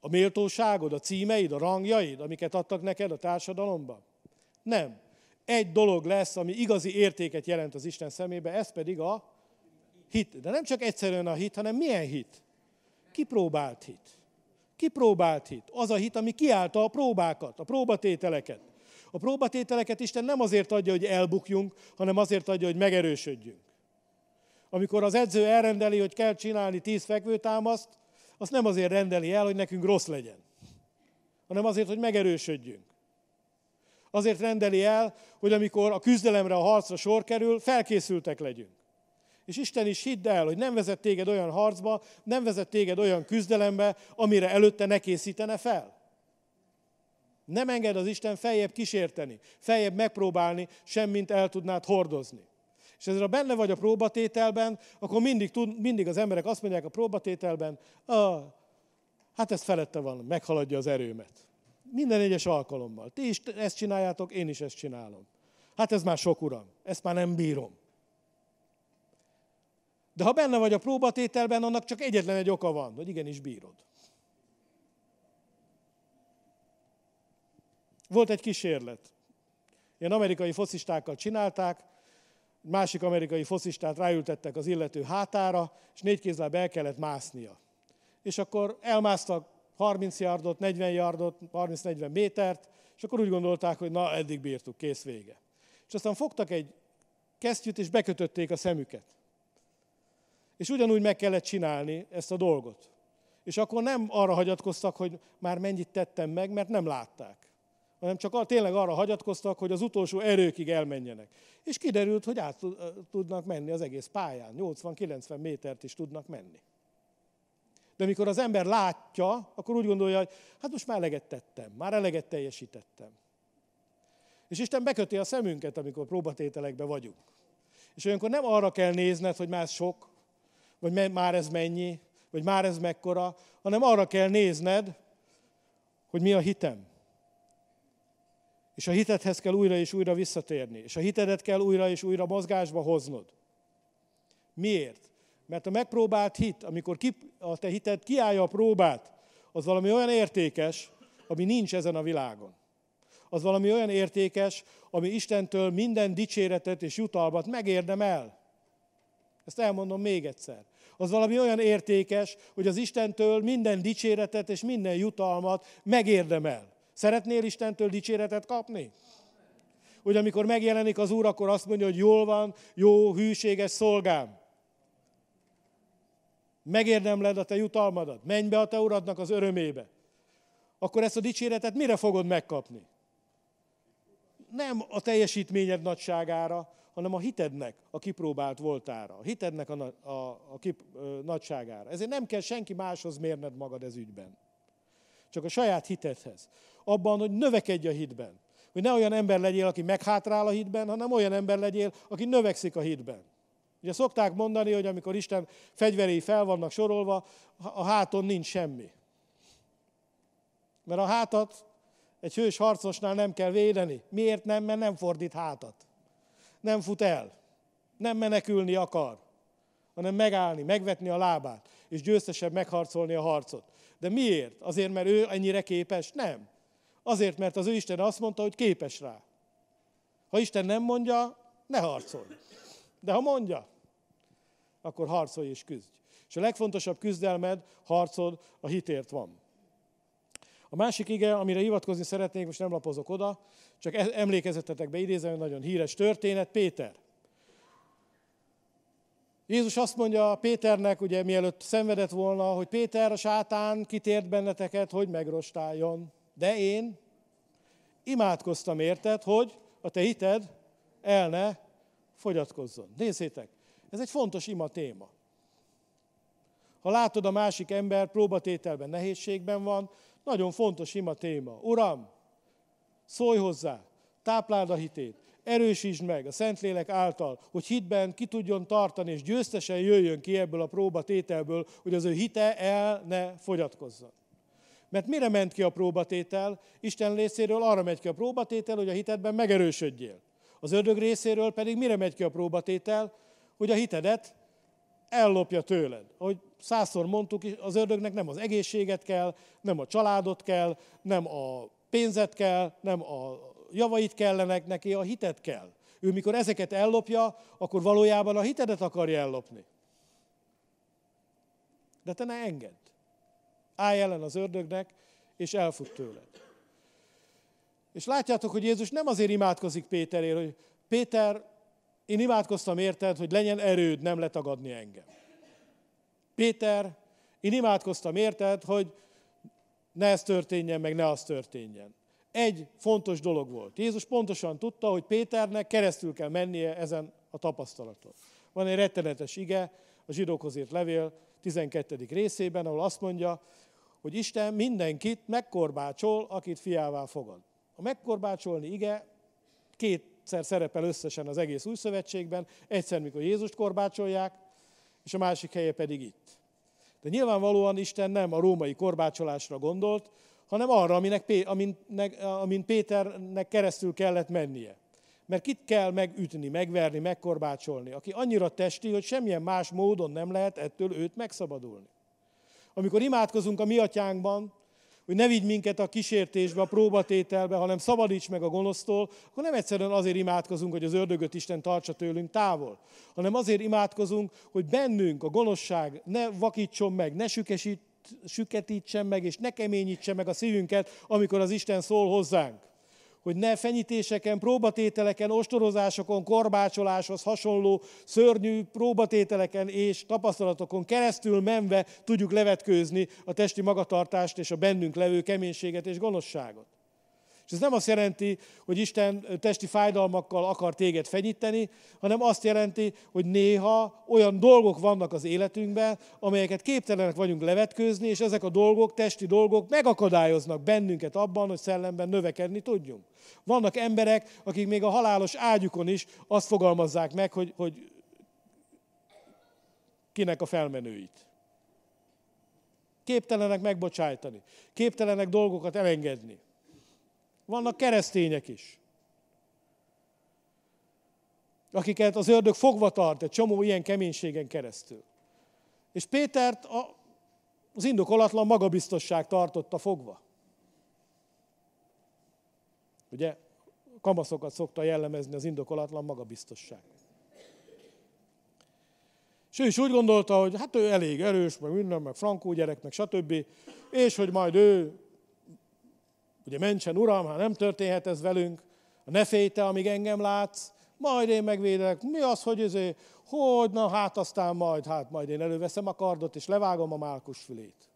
A méltóságod, a címeid, a rangjaid, amiket adtak neked a társadalomban? Nem. Egy dolog lesz, ami igazi értéket jelent az Isten szemébe, ez pedig a hit. De nem csak egyszerűen a hit, hanem milyen hit? Kipróbált hit. Kipróbált hit. Az a hit, ami kiállta a próbákat, a próbatételeket. A próbatételeket Isten nem azért adja, hogy elbukjunk, hanem azért adja, hogy megerősödjünk. Amikor az edző elrendeli, hogy kell csinálni tíz fekvőtámaszt, azt nem azért rendeli el, hogy nekünk rossz legyen, hanem azért, hogy megerősödjünk. Azért rendeli el, hogy amikor a küzdelemre, a harcra sor kerül, felkészültek legyünk. És Isten is hidd el, hogy nem vezet téged olyan harcba, nem vezet téged olyan küzdelembe, amire előtte ne készítene fel. Nem enged az Isten feljebb kísérteni, feljebb megpróbálni, semmint el tudnád hordozni. És ezzel, benne vagy a próbatételben, akkor mindig, tud, mindig az emberek azt mondják a próbatételben, ah, hát ez felette van, meghaladja az erőmet. Minden egyes alkalommal. Ti is ezt csináljátok, én is ezt csinálom. Hát ez már sok, uram. Ezt már nem bírom. De ha benne vagy a próbatételben, annak csak egyetlen egy oka van, hogy igenis bírod. Volt egy kísérlet. Ilyen amerikai focistákkal csinálták, másik amerikai foszistát ráültettek az illető hátára, és négy kézláb el kellett másznia. És akkor elmásztak 30 yardot, 40 yardot, 30-40 métert, és akkor úgy gondolták, hogy na, eddig bírtuk, kész vége. És aztán fogtak egy kesztyűt, és bekötötték a szemüket. És ugyanúgy meg kellett csinálni ezt a dolgot. És akkor nem arra hagyatkoztak, hogy már mennyit tettem meg, mert nem látták hanem csak tényleg arra hagyatkoztak, hogy az utolsó erőkig elmenjenek. És kiderült, hogy át tudnak menni az egész pályán, 80-90 métert is tudnak menni. De amikor az ember látja, akkor úgy gondolja, hogy hát most már eleget tettem, már eleget teljesítettem. És Isten beköti a szemünket, amikor próbatételekben vagyunk. És olyankor nem arra kell nézned, hogy már sok, vagy már ez mennyi, vagy már ez mekkora, hanem arra kell nézned, hogy mi a hitem. És a hitedhez kell újra és újra visszatérni. És a hitedet kell újra és újra mozgásba hoznod. Miért? Mert a megpróbált hit, amikor ki, a te hited kiállja a próbát, az valami olyan értékes, ami nincs ezen a világon. Az valami olyan értékes, ami Istentől minden dicséretet és jutalmat megérdemel. Ezt elmondom még egyszer. Az valami olyan értékes, hogy az Istentől minden dicséretet és minden jutalmat megérdemel. Szeretnél Istentől dicséretet kapni? Hogy amikor megjelenik az Úr, akkor azt mondja, hogy jól van, jó, hűséges szolgám. Megérdemled a te jutalmadat, menj be a te uradnak az örömébe. Akkor ezt a dicséretet mire fogod megkapni? Nem a teljesítményed nagyságára, hanem a hitednek a kipróbált voltára, a hitednek a, a, a kip, a nagyságára. Ezért nem kell senki máshoz mérned magad ez ügyben. Csak a saját hitedhez abban, hogy növekedj a hitben. Hogy ne olyan ember legyél, aki meghátrál a hitben, hanem olyan ember legyél, aki növekszik a hitben. Ugye szokták mondani, hogy amikor Isten fegyverei fel vannak sorolva, a háton nincs semmi. Mert a hátat egy hős harcosnál nem kell védeni. Miért nem? Mert nem fordít hátat. Nem fut el. Nem menekülni akar, hanem megállni, megvetni a lábát, és győztesebb megharcolni a harcot. De miért? Azért, mert ő ennyire képes? Nem. Azért, mert az ő Isten azt mondta, hogy képes rá. Ha Isten nem mondja, ne harcolj. De ha mondja, akkor harcolj és küzdj. És a legfontosabb küzdelmed, harcod a hitért van. A másik ige, amire hivatkozni szeretnék, most nem lapozok oda, csak e- emlékezetetek be idézem, nagyon híres történet, Péter. Jézus azt mondja Péternek, ugye mielőtt szenvedett volna, hogy Péter, a sátán kitért benneteket, hogy megrostáljon. De én imádkoztam érted, hogy a te hited el ne fogyatkozzon. Nézzétek, ez egy fontos ima téma. Ha látod a másik ember próbatételben, nehézségben van, nagyon fontos ima téma. Uram, szólj hozzá, tápláld a hitét, erősítsd meg a Szentlélek által, hogy hitben ki tudjon tartani, és győztesen jöjjön ki ebből a próbatételből, hogy az ő hite el ne fogyatkozzon. Mert mire ment ki a próbatétel? Isten részéről arra megy ki a próbatétel, hogy a hitedben megerősödjél. Az ördög részéről pedig mire megy ki a próbatétel? Hogy a hitedet ellopja tőled. Ahogy százszor mondtuk, az ördögnek nem az egészséget kell, nem a családot kell, nem a pénzet kell, nem a javait kellenek neki, a hitet kell. Ő mikor ezeket ellopja, akkor valójában a hitedet akarja ellopni. De te ne engedd. Állj ellen az ördögnek, és elfut tőled. És látjátok, hogy Jézus nem azért imádkozik Péterért, hogy Péter, én imádkoztam érted, hogy legyen erőd nem letagadni engem. Péter, én imádkoztam érted, hogy ne ez történjen, meg ne az történjen. Egy fontos dolog volt. Jézus pontosan tudta, hogy Péternek keresztül kell mennie ezen a tapasztalaton. Van egy rettenetes ige, a zsidókhoz írt levél 12. részében, ahol azt mondja, hogy Isten mindenkit megkorbácsol, akit fiává fogad. A megkorbácsolni ige kétszer szerepel összesen az egész új szövetségben, egyszer, mikor Jézust korbácsolják, és a másik helye pedig itt. De nyilvánvalóan Isten nem a római korbácsolásra gondolt, hanem arra, aminek, aminek, amin Péternek keresztül kellett mennie. Mert kit kell megütni, megverni, megkorbácsolni, aki annyira testi, hogy semmilyen más módon nem lehet ettől őt megszabadulni. Amikor imádkozunk a mi atyánkban, hogy ne vigy minket a kísértésbe, a próbatételbe, hanem szabadíts meg a gonosztól, akkor nem egyszerűen azért imádkozunk, hogy az ördögöt Isten tartsa tőlünk távol, hanem azért imádkozunk, hogy bennünk a gonoszság ne vakítson meg, ne sükesít, süketítsen meg, és ne keményítsen meg a szívünket, amikor az Isten szól hozzánk hogy ne fenyítéseken, próbatételeken, ostorozásokon, korbácsoláshoz hasonló szörnyű próbatételeken és tapasztalatokon keresztül menve tudjuk levetkőzni a testi magatartást és a bennünk levő keménységet és gonoszságot. És ez nem azt jelenti, hogy Isten testi fájdalmakkal akar téged fenyíteni, hanem azt jelenti, hogy néha olyan dolgok vannak az életünkben, amelyeket képtelenek vagyunk levetkőzni, és ezek a dolgok, testi dolgok megakadályoznak bennünket abban, hogy szellemben növekedni tudjunk. Vannak emberek, akik még a halálos ágyukon is azt fogalmazzák meg, hogy, hogy kinek a felmenőit. Képtelenek megbocsájtani, képtelenek dolgokat elengedni. Vannak keresztények is, akiket az ördög fogva tart egy csomó ilyen keménységen keresztül. És Pétert az indokolatlan magabiztosság tartotta fogva. Ugye kamaszokat szokta jellemezni az indokolatlan magabiztosság. És ő is úgy gondolta, hogy hát ő elég erős, meg minden, meg frankó gyerek, meg stb. És hogy majd ő Ugye mentsen, Uram, ha nem történhet ez velünk, ne félj te, amíg engem látsz, majd én megvédelek. Mi az, hogy ezért, hogy na hát aztán majd, hát majd én előveszem a kardot, és levágom a málkus fülét.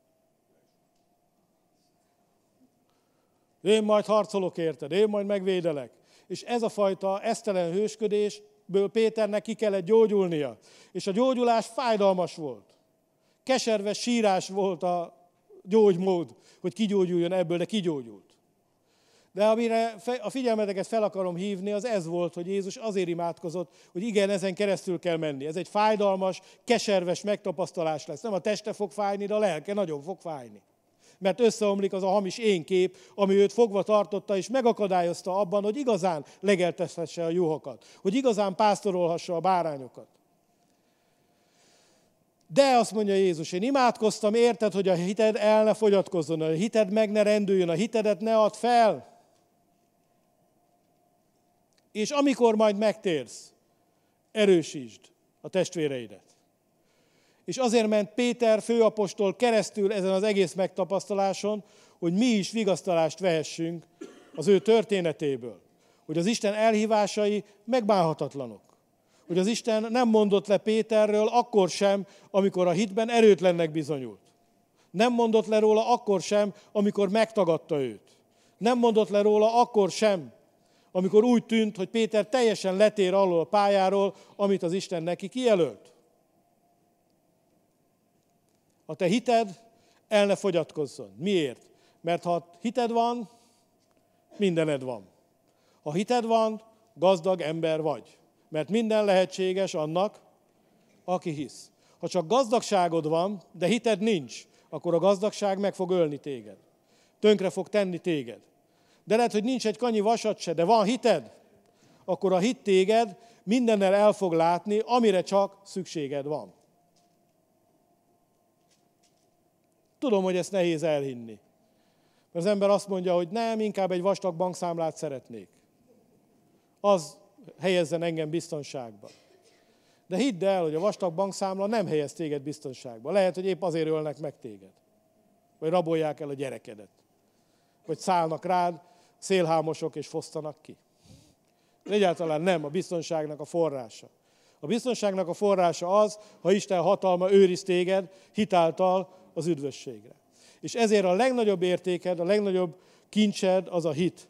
Én majd harcolok érted, én majd megvédelek. És ez a fajta esztelen hősködésből Péternek ki kellett gyógyulnia. És a gyógyulás fájdalmas volt. Keserves sírás volt a gyógymód, hogy kigyógyuljon ebből, de kigyógyult. De amire a figyelmeteket fel akarom hívni, az ez volt, hogy Jézus azért imádkozott, hogy igen, ezen keresztül kell menni. Ez egy fájdalmas, keserves megtapasztalás lesz. Nem a teste fog fájni, de a lelke nagyon fog fájni. Mert összeomlik az a hamis énkép, ami őt fogva tartotta, és megakadályozta abban, hogy igazán legeltethesse a juhokat, hogy igazán pásztorolhassa a bárányokat. De azt mondja Jézus, én imádkoztam, érted, hogy a hited el ne fogyatkozzon, a hited meg ne rendüljön, a hitedet ne add fel. És amikor majd megtérsz, erősítsd a testvéreidet. És azért ment Péter főapostol keresztül ezen az egész megtapasztaláson, hogy mi is vigasztalást vehessünk az ő történetéből. Hogy az Isten elhívásai megbánhatatlanok. Hogy az Isten nem mondott le Péterről akkor sem, amikor a hitben erőtlennek bizonyult. Nem mondott le róla akkor sem, amikor megtagadta őt. Nem mondott le róla akkor sem, amikor úgy tűnt, hogy Péter teljesen letér alól a pályáról, amit az Isten neki kijelölt. A te hited el ne fogyatkozzon. Miért? Mert ha hited van, mindened van. Ha hited van, gazdag ember vagy. Mert minden lehetséges annak, aki hisz. Ha csak gazdagságod van, de hited nincs, akkor a gazdagság meg fog ölni téged. Tönkre fog tenni téged de lehet, hogy nincs egy kanyi vasat se, de van hited, akkor a hit téged mindennel el fog látni, amire csak szükséged van. Tudom, hogy ezt nehéz elhinni. Mert az ember azt mondja, hogy nem, inkább egy vastag bankszámlát szeretnék. Az helyezzen engem biztonságba. De hidd el, hogy a vastag bankszámla nem helyez téged biztonságba. Lehet, hogy épp azért ölnek meg téged. Vagy rabolják el a gyerekedet. Vagy szállnak rád, szélhámosok és fosztanak ki. Egyáltalán nem a biztonságnak a forrása. A biztonságnak a forrása az, ha Isten hatalma őriz téged hitáltal az üdvösségre. És ezért a legnagyobb értéked, a legnagyobb kincsed az a hit.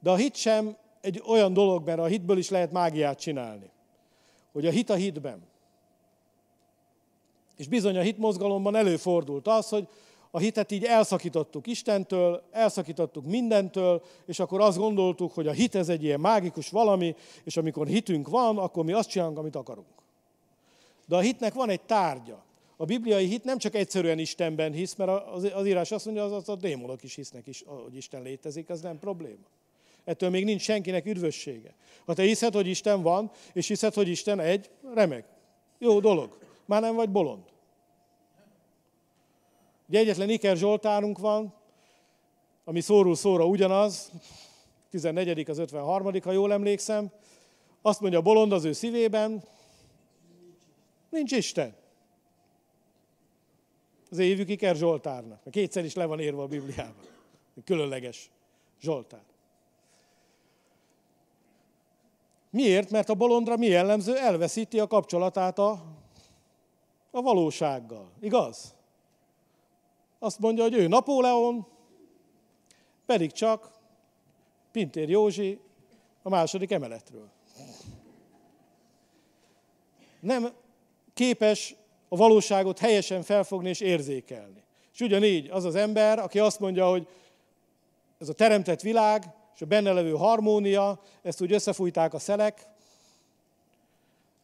De a hit sem egy olyan dolog, mert a hitből is lehet mágiát csinálni. Hogy a hit a hitben. És bizony a hitmozgalomban előfordult az, hogy a hitet így elszakítottuk Istentől, elszakítottuk mindentől, és akkor azt gondoltuk, hogy a hit ez egy ilyen mágikus valami, és amikor hitünk van, akkor mi azt csinálunk, amit akarunk. De a hitnek van egy tárgya. A bibliai hit nem csak egyszerűen Istenben hisz, mert az, írás azt mondja, az a démonok is hisznek, is, hogy Isten létezik, az nem probléma. Ettől még nincs senkinek üdvössége. Ha te hiszed, hogy Isten van, és hiszed, hogy Isten egy, remek. Jó dolog. Már nem vagy bolond. Ugye egyetlen Iker Zsoltárunk van, ami szóról szóra ugyanaz, 14. az 53. ha jól emlékszem, azt mondja a bolond az ő szívében, nincs Isten. Az évük Iker Zsoltárnak. Kétszer is le van írva a Bibliában. Különleges Zsoltár. Miért? Mert a bolondra mi jellemző? Elveszíti a kapcsolatát a, a valósággal. Igaz? Azt mondja, hogy ő Napóleon, pedig csak Pintér Józsi a második emeletről. Nem képes a valóságot helyesen felfogni és érzékelni. És ugyanígy az az ember, aki azt mondja, hogy ez a teremtett világ, és a benne levő harmónia, ezt úgy összefújták a szelek,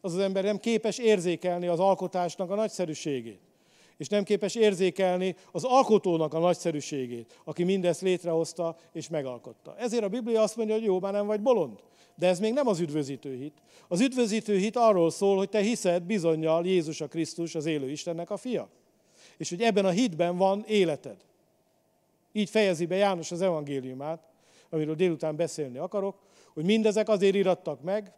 az az ember nem képes érzékelni az alkotásnak a nagyszerűségét. És nem képes érzékelni az alkotónak a nagyszerűségét, aki mindezt létrehozta és megalkotta. Ezért a Biblia azt mondja, hogy jó, már nem vagy bolond. De ez még nem az üdvözítő hit. Az üdvözítő hit arról szól, hogy te hiszed bizonyal Jézus a Krisztus, az élő Istennek a fia. És hogy ebben a hitben van életed. Így fejezi be János az evangéliumát, amiről délután beszélni akarok, hogy mindezek azért irattak meg,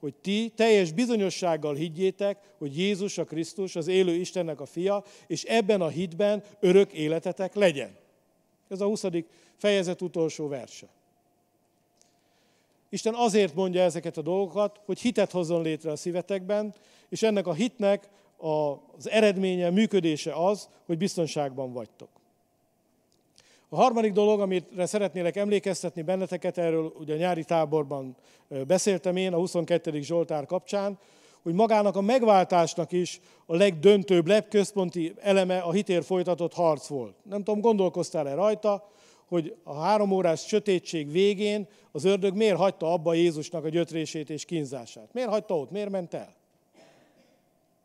hogy ti teljes bizonyossággal higgyétek, hogy Jézus a Krisztus, az élő Istennek a fia, és ebben a hitben örök életetek legyen. Ez a 20. fejezet utolsó verse. Isten azért mondja ezeket a dolgokat, hogy hitet hozzon létre a szívetekben, és ennek a hitnek az eredménye, működése az, hogy biztonságban vagytok. A harmadik dolog, amire szeretnélek emlékeztetni benneteket, erről ugye a nyári táborban beszéltem én, a 22. Zsoltár kapcsán, hogy magának a megváltásnak is a legdöntőbb, legközponti eleme a hitér folytatott harc volt. Nem tudom, gondolkoztál-e rajta, hogy a három órás sötétség végén az ördög miért hagyta abba Jézusnak a gyötrését és kínzását? Miért hagyta ott? Miért ment el?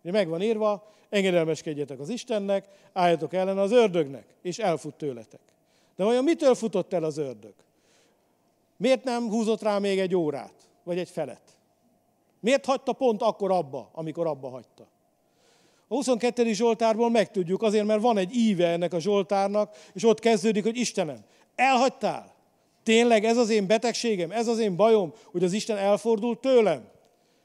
Ugye meg van írva, engedelmeskedjetek az Istennek, álljatok ellen az ördögnek, és elfut tőletek. De vajon mitől futott el az ördög? Miért nem húzott rá még egy órát, vagy egy felet? Miért hagyta pont akkor abba, amikor abba hagyta? A 22. Zsoltárból megtudjuk, azért, mert van egy íve ennek a Zsoltárnak, és ott kezdődik, hogy Istenem, elhagytál? Tényleg ez az én betegségem, ez az én bajom, hogy az Isten elfordult tőlem?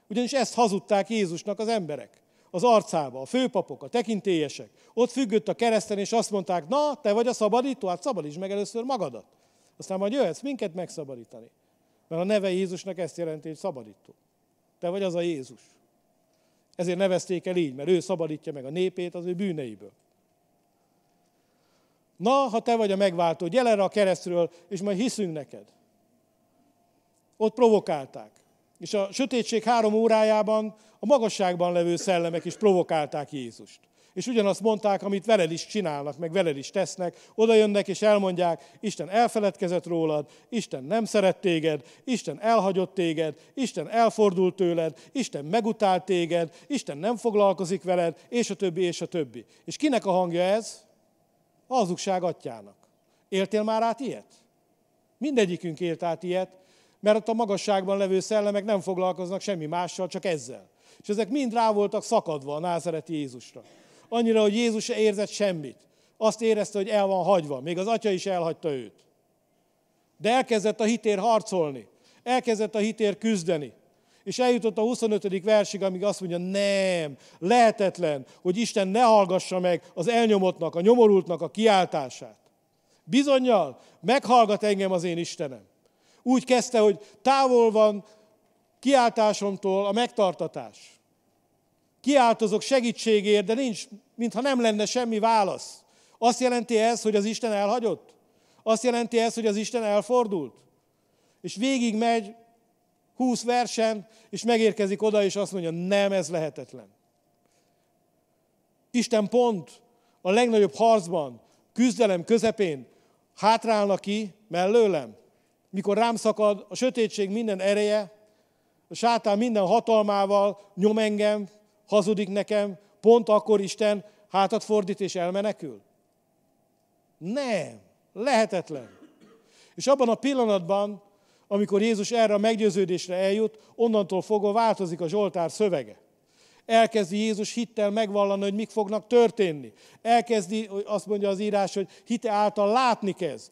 Ugyanis ezt hazudták Jézusnak az emberek az arcába, a főpapok, a tekintélyesek. Ott függött a kereszten, és azt mondták, na, te vagy a szabadító, hát szabadítsd meg először magadat. Aztán majd jöhetsz minket megszabadítani. Mert a neve Jézusnak ezt jelenti, hogy szabadító. Te vagy az a Jézus. Ezért nevezték el így, mert ő szabadítja meg a népét az ő bűneiből. Na, ha te vagy a megváltó, gyere erre a keresztről, és majd hiszünk neked. Ott provokálták. És a sötétség három órájában a magasságban levő szellemek is provokálták Jézust. És ugyanazt mondták, amit veled is csinálnak, meg veled is tesznek, oda jönnek és elmondják, Isten elfeledkezett rólad, Isten nem szeret téged, Isten elhagyott téged, Isten elfordult tőled, Isten megutált téged, Isten nem foglalkozik veled, és a többi, és a többi. És kinek a hangja ez? A hazugság atyának. Éltél már át ilyet? Mindegyikünk élt át ilyet, mert ott a magasságban levő szellemek nem foglalkoznak semmi mással, csak ezzel. És ezek mind rá voltak szakadva a názereti Jézusra. Annyira, hogy Jézus se érzett semmit. Azt érezte, hogy el van hagyva. Még az atya is elhagyta őt. De elkezdett a hitér harcolni. Elkezdett a hitér küzdeni. És eljutott a 25. versig, amíg azt mondja, nem, lehetetlen, hogy Isten ne hallgassa meg az elnyomottnak, a nyomorultnak a kiáltását. Bizonyal meghallgat engem az én Istenem. Úgy kezdte, hogy távol van kiáltásomtól a megtartatás. Kiáltozok segítségért, de nincs, mintha nem lenne semmi válasz. Azt jelenti ez, hogy az Isten elhagyott? Azt jelenti ez, hogy az Isten elfordult? És végig megy 20 versen, és megérkezik oda, és azt mondja, nem, ez lehetetlen. Isten pont a legnagyobb harcban, küzdelem közepén hátrálna ki mellőlem, mikor rám szakad a sötétség minden ereje, a sátán minden hatalmával nyom engem, hazudik nekem, pont akkor Isten hátat fordít és elmenekül? Nem, lehetetlen. És abban a pillanatban, amikor Jézus erre a meggyőződésre eljut, onnantól fogva változik a Zsoltár szövege. Elkezdi Jézus hittel megvallani, hogy mik fognak történni. Elkezdi, azt mondja az írás, hogy hite által látni kezd.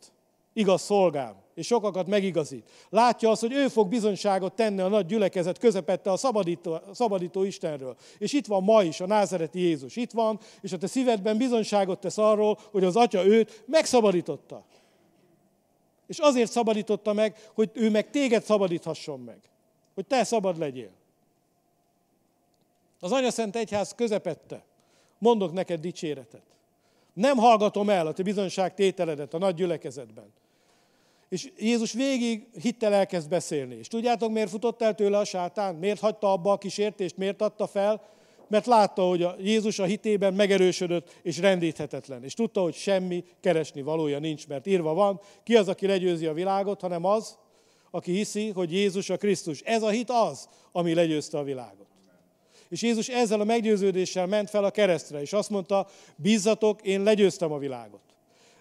Igaz szolgám, és sokakat megigazít. Látja azt, hogy ő fog bizonyságot tenni a nagy gyülekezet közepette a szabadító, szabadító Istenről. És itt van ma is a názereti Jézus. Itt van, és a te szívedben bizonyságot tesz arról, hogy az Atya őt megszabadította. És azért szabadította meg, hogy ő meg téged szabadíthasson meg. Hogy te szabad legyél. Az Anya Szent Egyház közepette. Mondok neked dicséretet. Nem hallgatom el a te bizonyság tételedet a nagy gyülekezetben. És Jézus végig hittel elkezd beszélni. És tudjátok, miért futott el tőle a sátán? Miért hagyta abba a kísértést? Miért adta fel? Mert látta, hogy a Jézus a hitében megerősödött és rendíthetetlen. És tudta, hogy semmi keresni valója nincs, mert írva van, ki az, aki legyőzi a világot, hanem az, aki hiszi, hogy Jézus a Krisztus. Ez a hit az, ami legyőzte a világot. És Jézus ezzel a meggyőződéssel ment fel a keresztre, és azt mondta, bízzatok, én legyőztem a világot.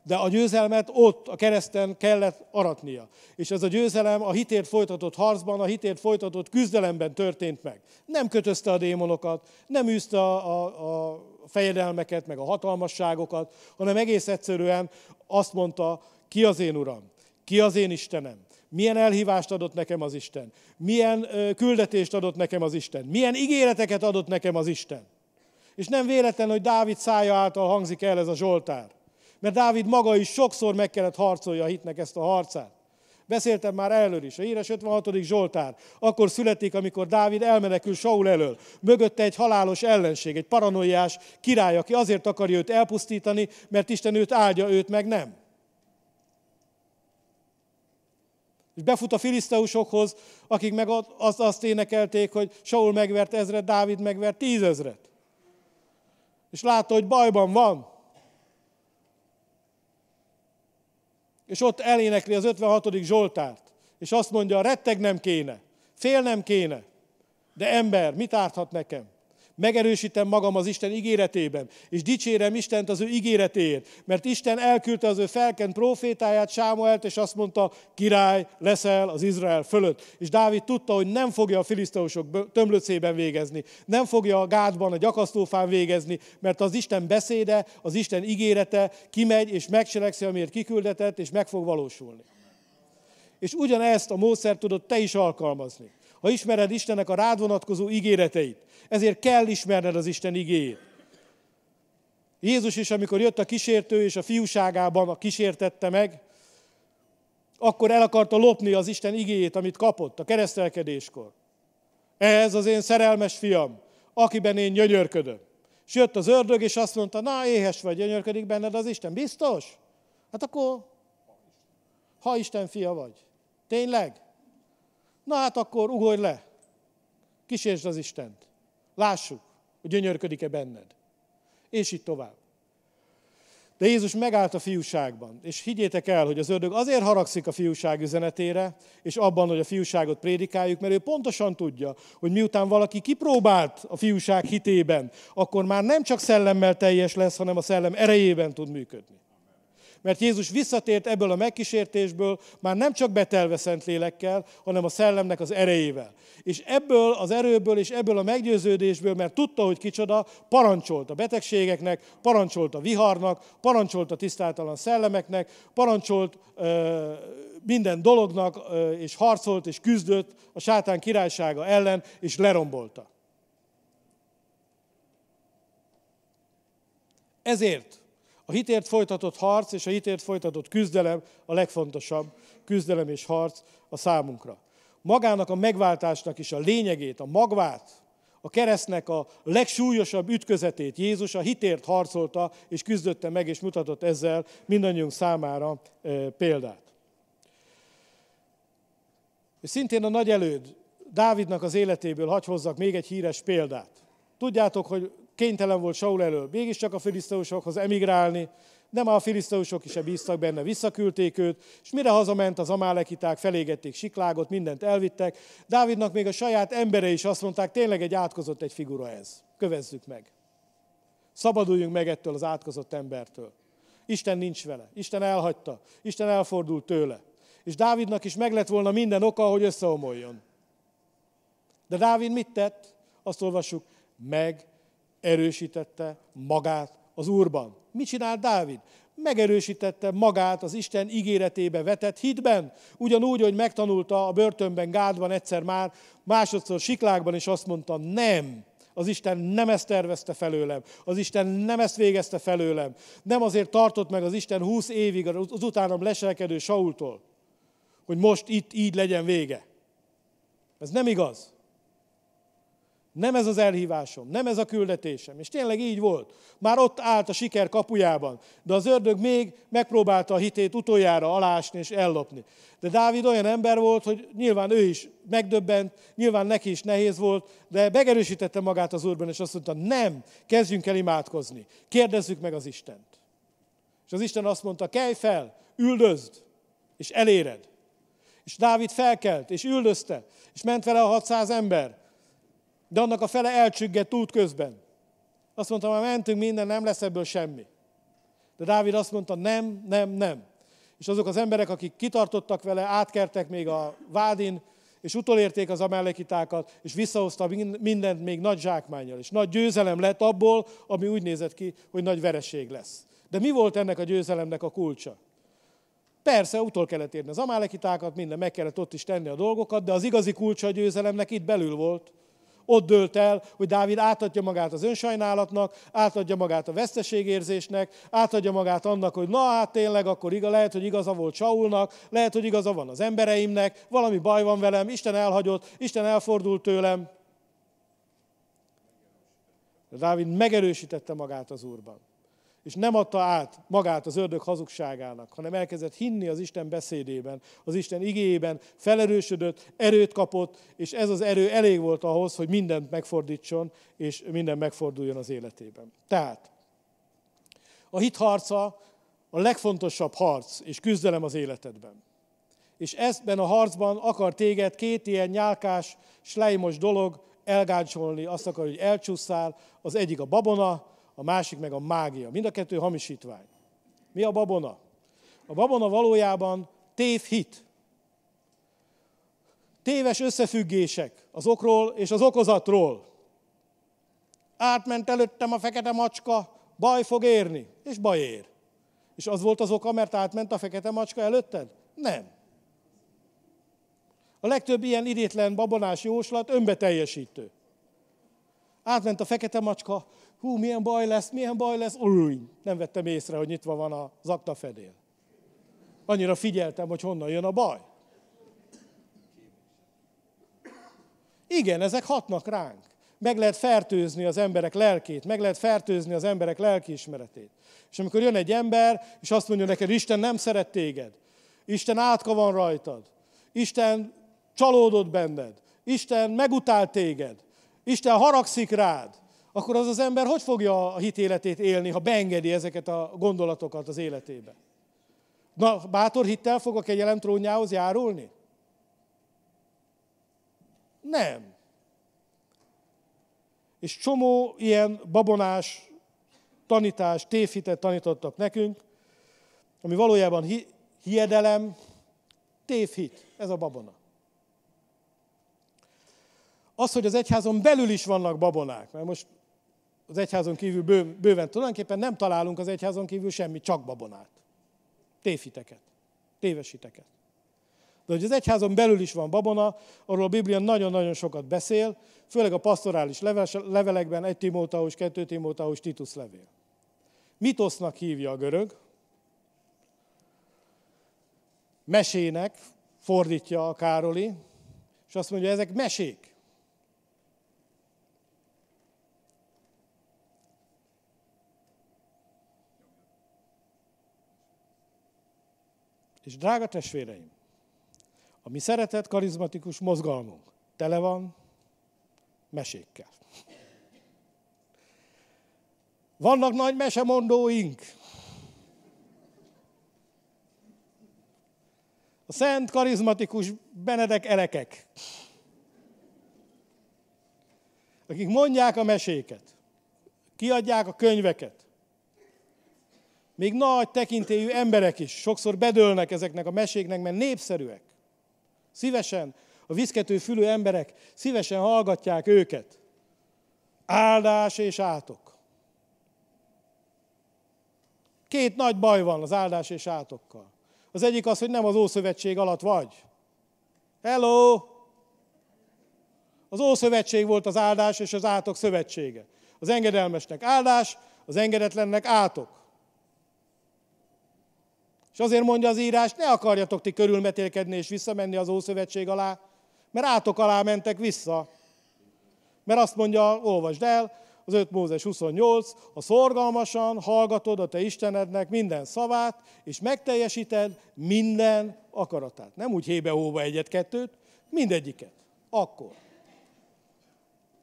De a győzelmet ott, a kereszten kellett aratnia. És ez a győzelem a hitért folytatott harcban, a hitért folytatott küzdelemben történt meg. Nem kötözte a démonokat, nem űzte a, a, a fejedelmeket, meg a hatalmasságokat, hanem egész egyszerűen azt mondta, ki az én Uram, ki az én Istenem, milyen elhívást adott nekem az Isten, milyen küldetést adott nekem az Isten, milyen ígéreteket adott nekem az Isten. És nem véletlen, hogy Dávid szája által hangzik el ez a Zsoltár. Mert Dávid maga is sokszor meg kellett harcolja a hitnek ezt a harcát. Beszéltem már előr is, a híres 56. Zsoltár. Akkor születik, amikor Dávid elmenekül Saul elől. Mögötte egy halálos ellenség, egy paranoiás király, aki azért akarja őt elpusztítani, mert Isten őt áldja, őt meg nem. És befut a filiszteusokhoz, akik meg azt, azt énekelték, hogy Saul megvert ezret, Dávid megvert tízezret. És látta, hogy bajban van. És ott elénekli az 56. Zsoltárt. És azt mondja, retteg nem kéne, fél nem kéne. De ember, mit árthat nekem? Megerősítem magam az Isten ígéretében, és dicsérem Istent az ő ígéretéért, mert Isten elküldte az ő felkent profétáját, Sámuelt, és azt mondta, király leszel az Izrael fölött. És Dávid tudta, hogy nem fogja a filiszteusok tömlöcében végezni, nem fogja a gádban, a gyakasztófán végezni, mert az Isten beszéde, az Isten ígérete kimegy, és megcselekszi, amiért kiküldetett, és meg fog valósulni. És ugyanezt a módszert tudod te is alkalmazni. Ha ismered Istennek a rád vonatkozó ígéreteit, ezért kell ismerned az Isten igéjét. Jézus is, amikor jött a kísértő, és a fiúságában a kísértette meg, akkor el akarta lopni az Isten igéjét, amit kapott a keresztelkedéskor. Ez az én szerelmes fiam, akiben én gyönyörködöm. És jött az ördög, és azt mondta, na éhes vagy, gyönyörködik benned az Isten. Biztos? Hát akkor, ha Isten fia vagy. Tényleg? Na hát akkor ugorj le. Kísértsd az Istent. Lássuk, hogy gyönyörködik-e benned. És így tovább. De Jézus megállt a fiúságban, és higgyétek el, hogy az ördög azért haragszik a fiúság üzenetére, és abban, hogy a fiúságot prédikáljuk, mert ő pontosan tudja, hogy miután valaki kipróbált a fiúság hitében, akkor már nem csak szellemmel teljes lesz, hanem a szellem erejében tud működni mert Jézus visszatért ebből a megkísértésből, már nem csak betelve szent lélekkel, hanem a szellemnek az erejével. És ebből az erőből és ebből a meggyőződésből, mert tudta, hogy kicsoda, parancsolt a betegségeknek, parancsolt a viharnak, parancsolt a tisztátalan szellemeknek, parancsolt ö, minden dolognak, ö, és harcolt és küzdött a sátán királysága ellen, és lerombolta. Ezért a hitért folytatott harc és a hitért folytatott küzdelem a legfontosabb küzdelem és harc a számunkra. Magának a megváltásnak is a lényegét, a magvát, a keresztnek a legsúlyosabb ütközetét Jézus a hitért harcolta és küzdötte meg, és mutatott ezzel mindannyiunk számára példát. És szintén a nagy előd Dávidnak az életéből hagy hozzak még egy híres példát. Tudjátok, hogy kénytelen volt Saul elől mégiscsak a filiszteusokhoz emigrálni, de már a filiszteusok is bíztak benne, visszaküldték őt, és mire hazament, az amálekiták felégették Siklágot, mindent elvittek. Dávidnak még a saját embere is azt mondták, tényleg egy átkozott egy figura ez. Kövezzük meg. Szabaduljunk meg ettől az átkozott embertől. Isten nincs vele. Isten elhagyta. Isten elfordult tőle. És Dávidnak is meg lett volna minden oka, hogy összeomoljon. De Dávid mit tett? Azt olvassuk, meg erősítette magát az Úrban. Mit csinált Dávid? Megerősítette magát az Isten ígéretébe vetett hitben. Ugyanúgy, hogy megtanulta a börtönben, Gádban egyszer már, másodszor Siklákban, és azt mondta, nem, az Isten nem ezt tervezte felőlem. Az Isten nem ezt végezte felőlem. Nem azért tartott meg az Isten húsz évig az utánam leselkedő Saultól, hogy most itt így legyen vége. Ez nem igaz. Nem ez az elhívásom, nem ez a küldetésem. És tényleg így volt. Már ott állt a siker kapujában, de az ördög még megpróbálta a hitét utoljára alásni és ellopni. De Dávid olyan ember volt, hogy nyilván ő is megdöbbent, nyilván neki is nehéz volt, de megerősítette magát az Úrban, és azt mondta, nem, kezdjünk el imádkozni, kérdezzük meg az Istent. És az Isten azt mondta, kelj fel, üldözd, és eléred. És Dávid felkelt, és üldözte, és ment vele a 600 ember, de annak a fele elcsüggett út közben. Azt mondta, már mentünk minden, nem lesz ebből semmi. De Dávid azt mondta, nem, nem, nem. És azok az emberek, akik kitartottak vele, átkertek még a vádin, és utolérték az amellekitákat, és visszahozta mindent még nagy zsákmányjal. És nagy győzelem lett abból, ami úgy nézett ki, hogy nagy vereség lesz. De mi volt ennek a győzelemnek a kulcsa? Persze, utol kellett érni az amálekitákat, minden meg kellett ott is tenni a dolgokat, de az igazi kulcsa a győzelemnek itt belül volt, ott dőlt el, hogy Dávid átadja magát az önsajnálatnak, átadja magát a veszteségérzésnek, átadja magát annak, hogy na hát tényleg akkor igaz, lehet, hogy igaza volt Saulnak, lehet, hogy igaza van az embereimnek, valami baj van velem, Isten elhagyott, Isten elfordult tőlem. De Dávid megerősítette magát az Úrban és nem adta át magát az ördög hazugságának, hanem elkezdett hinni az Isten beszédében, az Isten igéjében, felerősödött, erőt kapott, és ez az erő elég volt ahhoz, hogy mindent megfordítson, és minden megforduljon az életében. Tehát a hit harca a legfontosabb harc és küzdelem az életedben. És ezben a harcban akar téged két ilyen nyálkás, slejmos dolog elgáncsolni, azt akar, hogy elcsúszál, az egyik a babona, a másik meg a mágia. Mind a kettő hamisítvány. Mi a babona? A babona valójában tévhit. Téves összefüggések az okról és az okozatról. Átment előttem a fekete macska, baj fog érni, és baj ér. És az volt az oka, mert átment a fekete macska előtted? Nem. A legtöbb ilyen idétlen babonás jóslat önbeteljesítő. Átment a fekete macska, hú, milyen baj lesz, milyen baj lesz, új, nem vettem észre, hogy nyitva van az aktafedél. Annyira figyeltem, hogy honnan jön a baj. Igen, ezek hatnak ránk. Meg lehet fertőzni az emberek lelkét, meg lehet fertőzni az emberek lelkiismeretét. És amikor jön egy ember, és azt mondja neked, Isten nem szeret téged, Isten átka van rajtad, Isten csalódott benned, Isten megutált téged, Isten haragszik rád, akkor az az ember hogy fogja a hitéletét élni, ha beengedi ezeket a gondolatokat az életébe? Na, bátor hittel fog a kegyelem trónjához járulni? Nem. És csomó ilyen babonás tanítás, tévhitet tanítottak nekünk, ami valójában hi- hiedelem, tévhit, ez a babona. Az, hogy az egyházon belül is vannak babonák, mert most az egyházon kívül bő, bőven tulajdonképpen nem találunk az egyházon kívül semmi, csak babonát. Tévhiteket, tévesíteket. De hogy az egyházon belül is van babona, arról a Biblia nagyon-nagyon sokat beszél, főleg a pastorális levelekben, 1 Timóteus, 2 Timóteus, Titus levél. Mitosznak hívja a görög, mesének fordítja a Károli, és azt mondja, ezek mesék. És drága testvéreim, a mi szeretett, karizmatikus mozgalmunk tele van mesékkel. Vannak nagy mesemondóink. A szent, karizmatikus Benedek erekek, akik mondják a meséket. Kiadják a könyveket. Még nagy tekintélyű emberek is sokszor bedőlnek ezeknek a meséknek, mert népszerűek. Szívesen, a viszkető fülű emberek szívesen hallgatják őket. Áldás és átok. Két nagy baj van az áldás és átokkal. Az egyik az, hogy nem az Ószövetség alatt vagy. Hello! Az Ószövetség volt az áldás és az átok szövetsége. Az engedelmesnek áldás, az engedetlennek átok. És azért mondja az írás, ne akarjatok ti körülmetélkedni és visszamenni az Ószövetség alá, mert átok alá mentek vissza. Mert azt mondja, olvasd el, az 5 Mózes 28, ha szorgalmasan hallgatod a te Istenednek minden szavát, és megteljesíted minden akaratát. Nem úgy hébe-hóba egyet-kettőt, mindegyiket. Akkor.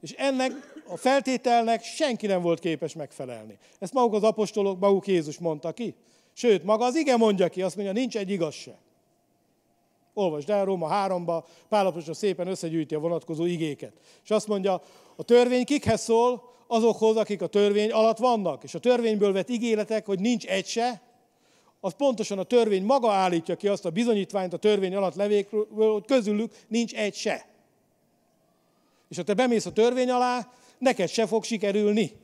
És ennek a feltételnek senki nem volt képes megfelelni. Ezt maguk az apostolok, maguk Jézus mondta ki. Sőt, maga az ige mondja ki, azt mondja, nincs egy igaz se. Olvasd el Róma 3-ba, Pálapostól szépen összegyűjti a vonatkozó igéket. És azt mondja, a törvény kikhez szól? Azokhoz, akik a törvény alatt vannak. És a törvényből vett ígéretek, hogy nincs egy se, az pontosan a törvény maga állítja ki azt a bizonyítványt a törvény alatt levékről, hogy közülük nincs egy se. És ha te bemész a törvény alá, neked se fog sikerülni.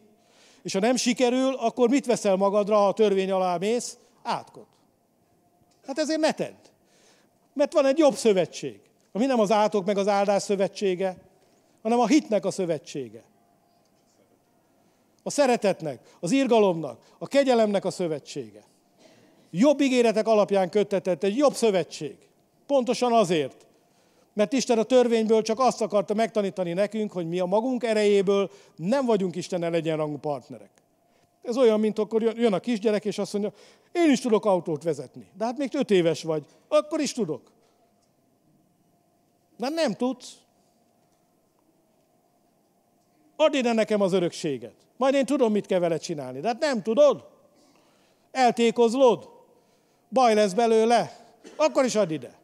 És ha nem sikerül, akkor mit veszel magadra, ha a törvény alá mész? Átkot. Hát ezért ne tedd. Mert van egy jobb szövetség, ami nem az átok meg az áldás szövetsége, hanem a hitnek a szövetsége. A szeretetnek, az irgalomnak, a kegyelemnek a szövetsége. Jobb ígéretek alapján köttetett egy jobb szövetség. Pontosan azért, mert Isten a törvényből csak azt akarta megtanítani nekünk, hogy mi a magunk erejéből nem vagyunk Istennel egyenrangú partnerek. Ez olyan, mint akkor jön a kisgyerek, és azt mondja, én is tudok autót vezetni. De hát még öt éves vagy, akkor is tudok. De nem tudsz. Add ide nekem az örökséget. Majd én tudom, mit kell vele csinálni. De hát nem tudod. Eltékozlod. Baj lesz belőle. Akkor is add ide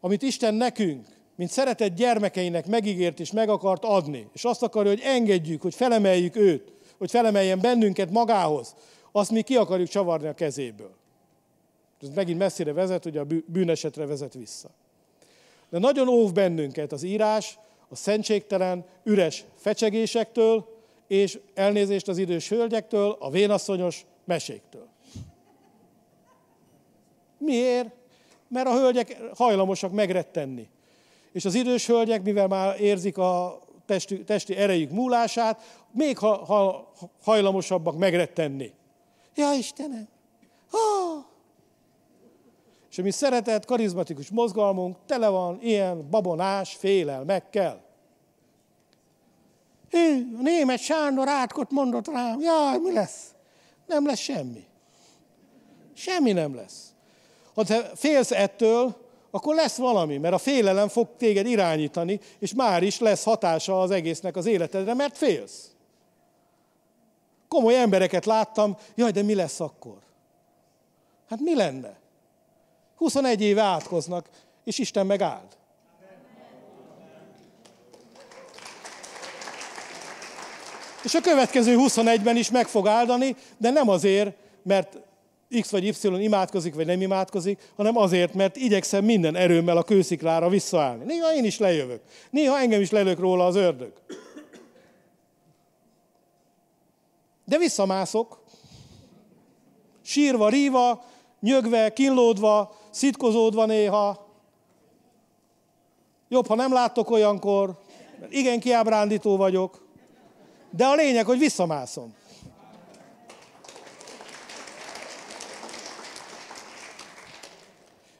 amit Isten nekünk, mint szeretett gyermekeinek megígért és meg akart adni, és azt akarja, hogy engedjük, hogy felemeljük őt, hogy felemeljen bennünket magához, azt mi ki akarjuk csavarni a kezéből. Ez megint messzire vezet, hogy a bűnesetre vezet vissza. De nagyon óv bennünket az írás a szentségtelen, üres fecsegésektől, és elnézést az idős hölgyektől, a vénasszonyos meséktől. Miért? Mert a hölgyek hajlamosak megrettenni. És az idős hölgyek, mivel már érzik a testi, testi erejük múlását, még ha, ha, hajlamosabbak megrettenni. Ja, Istenem! Ha! És a mi szeretett, karizmatikus mozgalmunk tele van ilyen babonás félelmekkel. Hű, a német Sándor átkot mondott rám, jaj, mi lesz? Nem lesz semmi. Semmi nem lesz. Ha te félsz ettől, akkor lesz valami, mert a félelem fog téged irányítani, és már is lesz hatása az egésznek az életedre, mert félsz. Komoly embereket láttam, jaj, de mi lesz akkor? Hát mi lenne? 21 éve átkoznak, és Isten megáld. És a következő 21-ben is meg fog áldani, de nem azért, mert X vagy Y imádkozik, vagy nem imádkozik, hanem azért, mert igyekszem minden erőmmel a kősziklára visszaállni. Néha én is lejövök. Néha engem is lelök róla az ördög. De visszamászok. Sírva, ríva, nyögve, kínlódva, szitkozódva néha. Jobb, ha nem láttok olyankor, mert igen kiábrándító vagyok. De a lényeg, hogy visszamászom.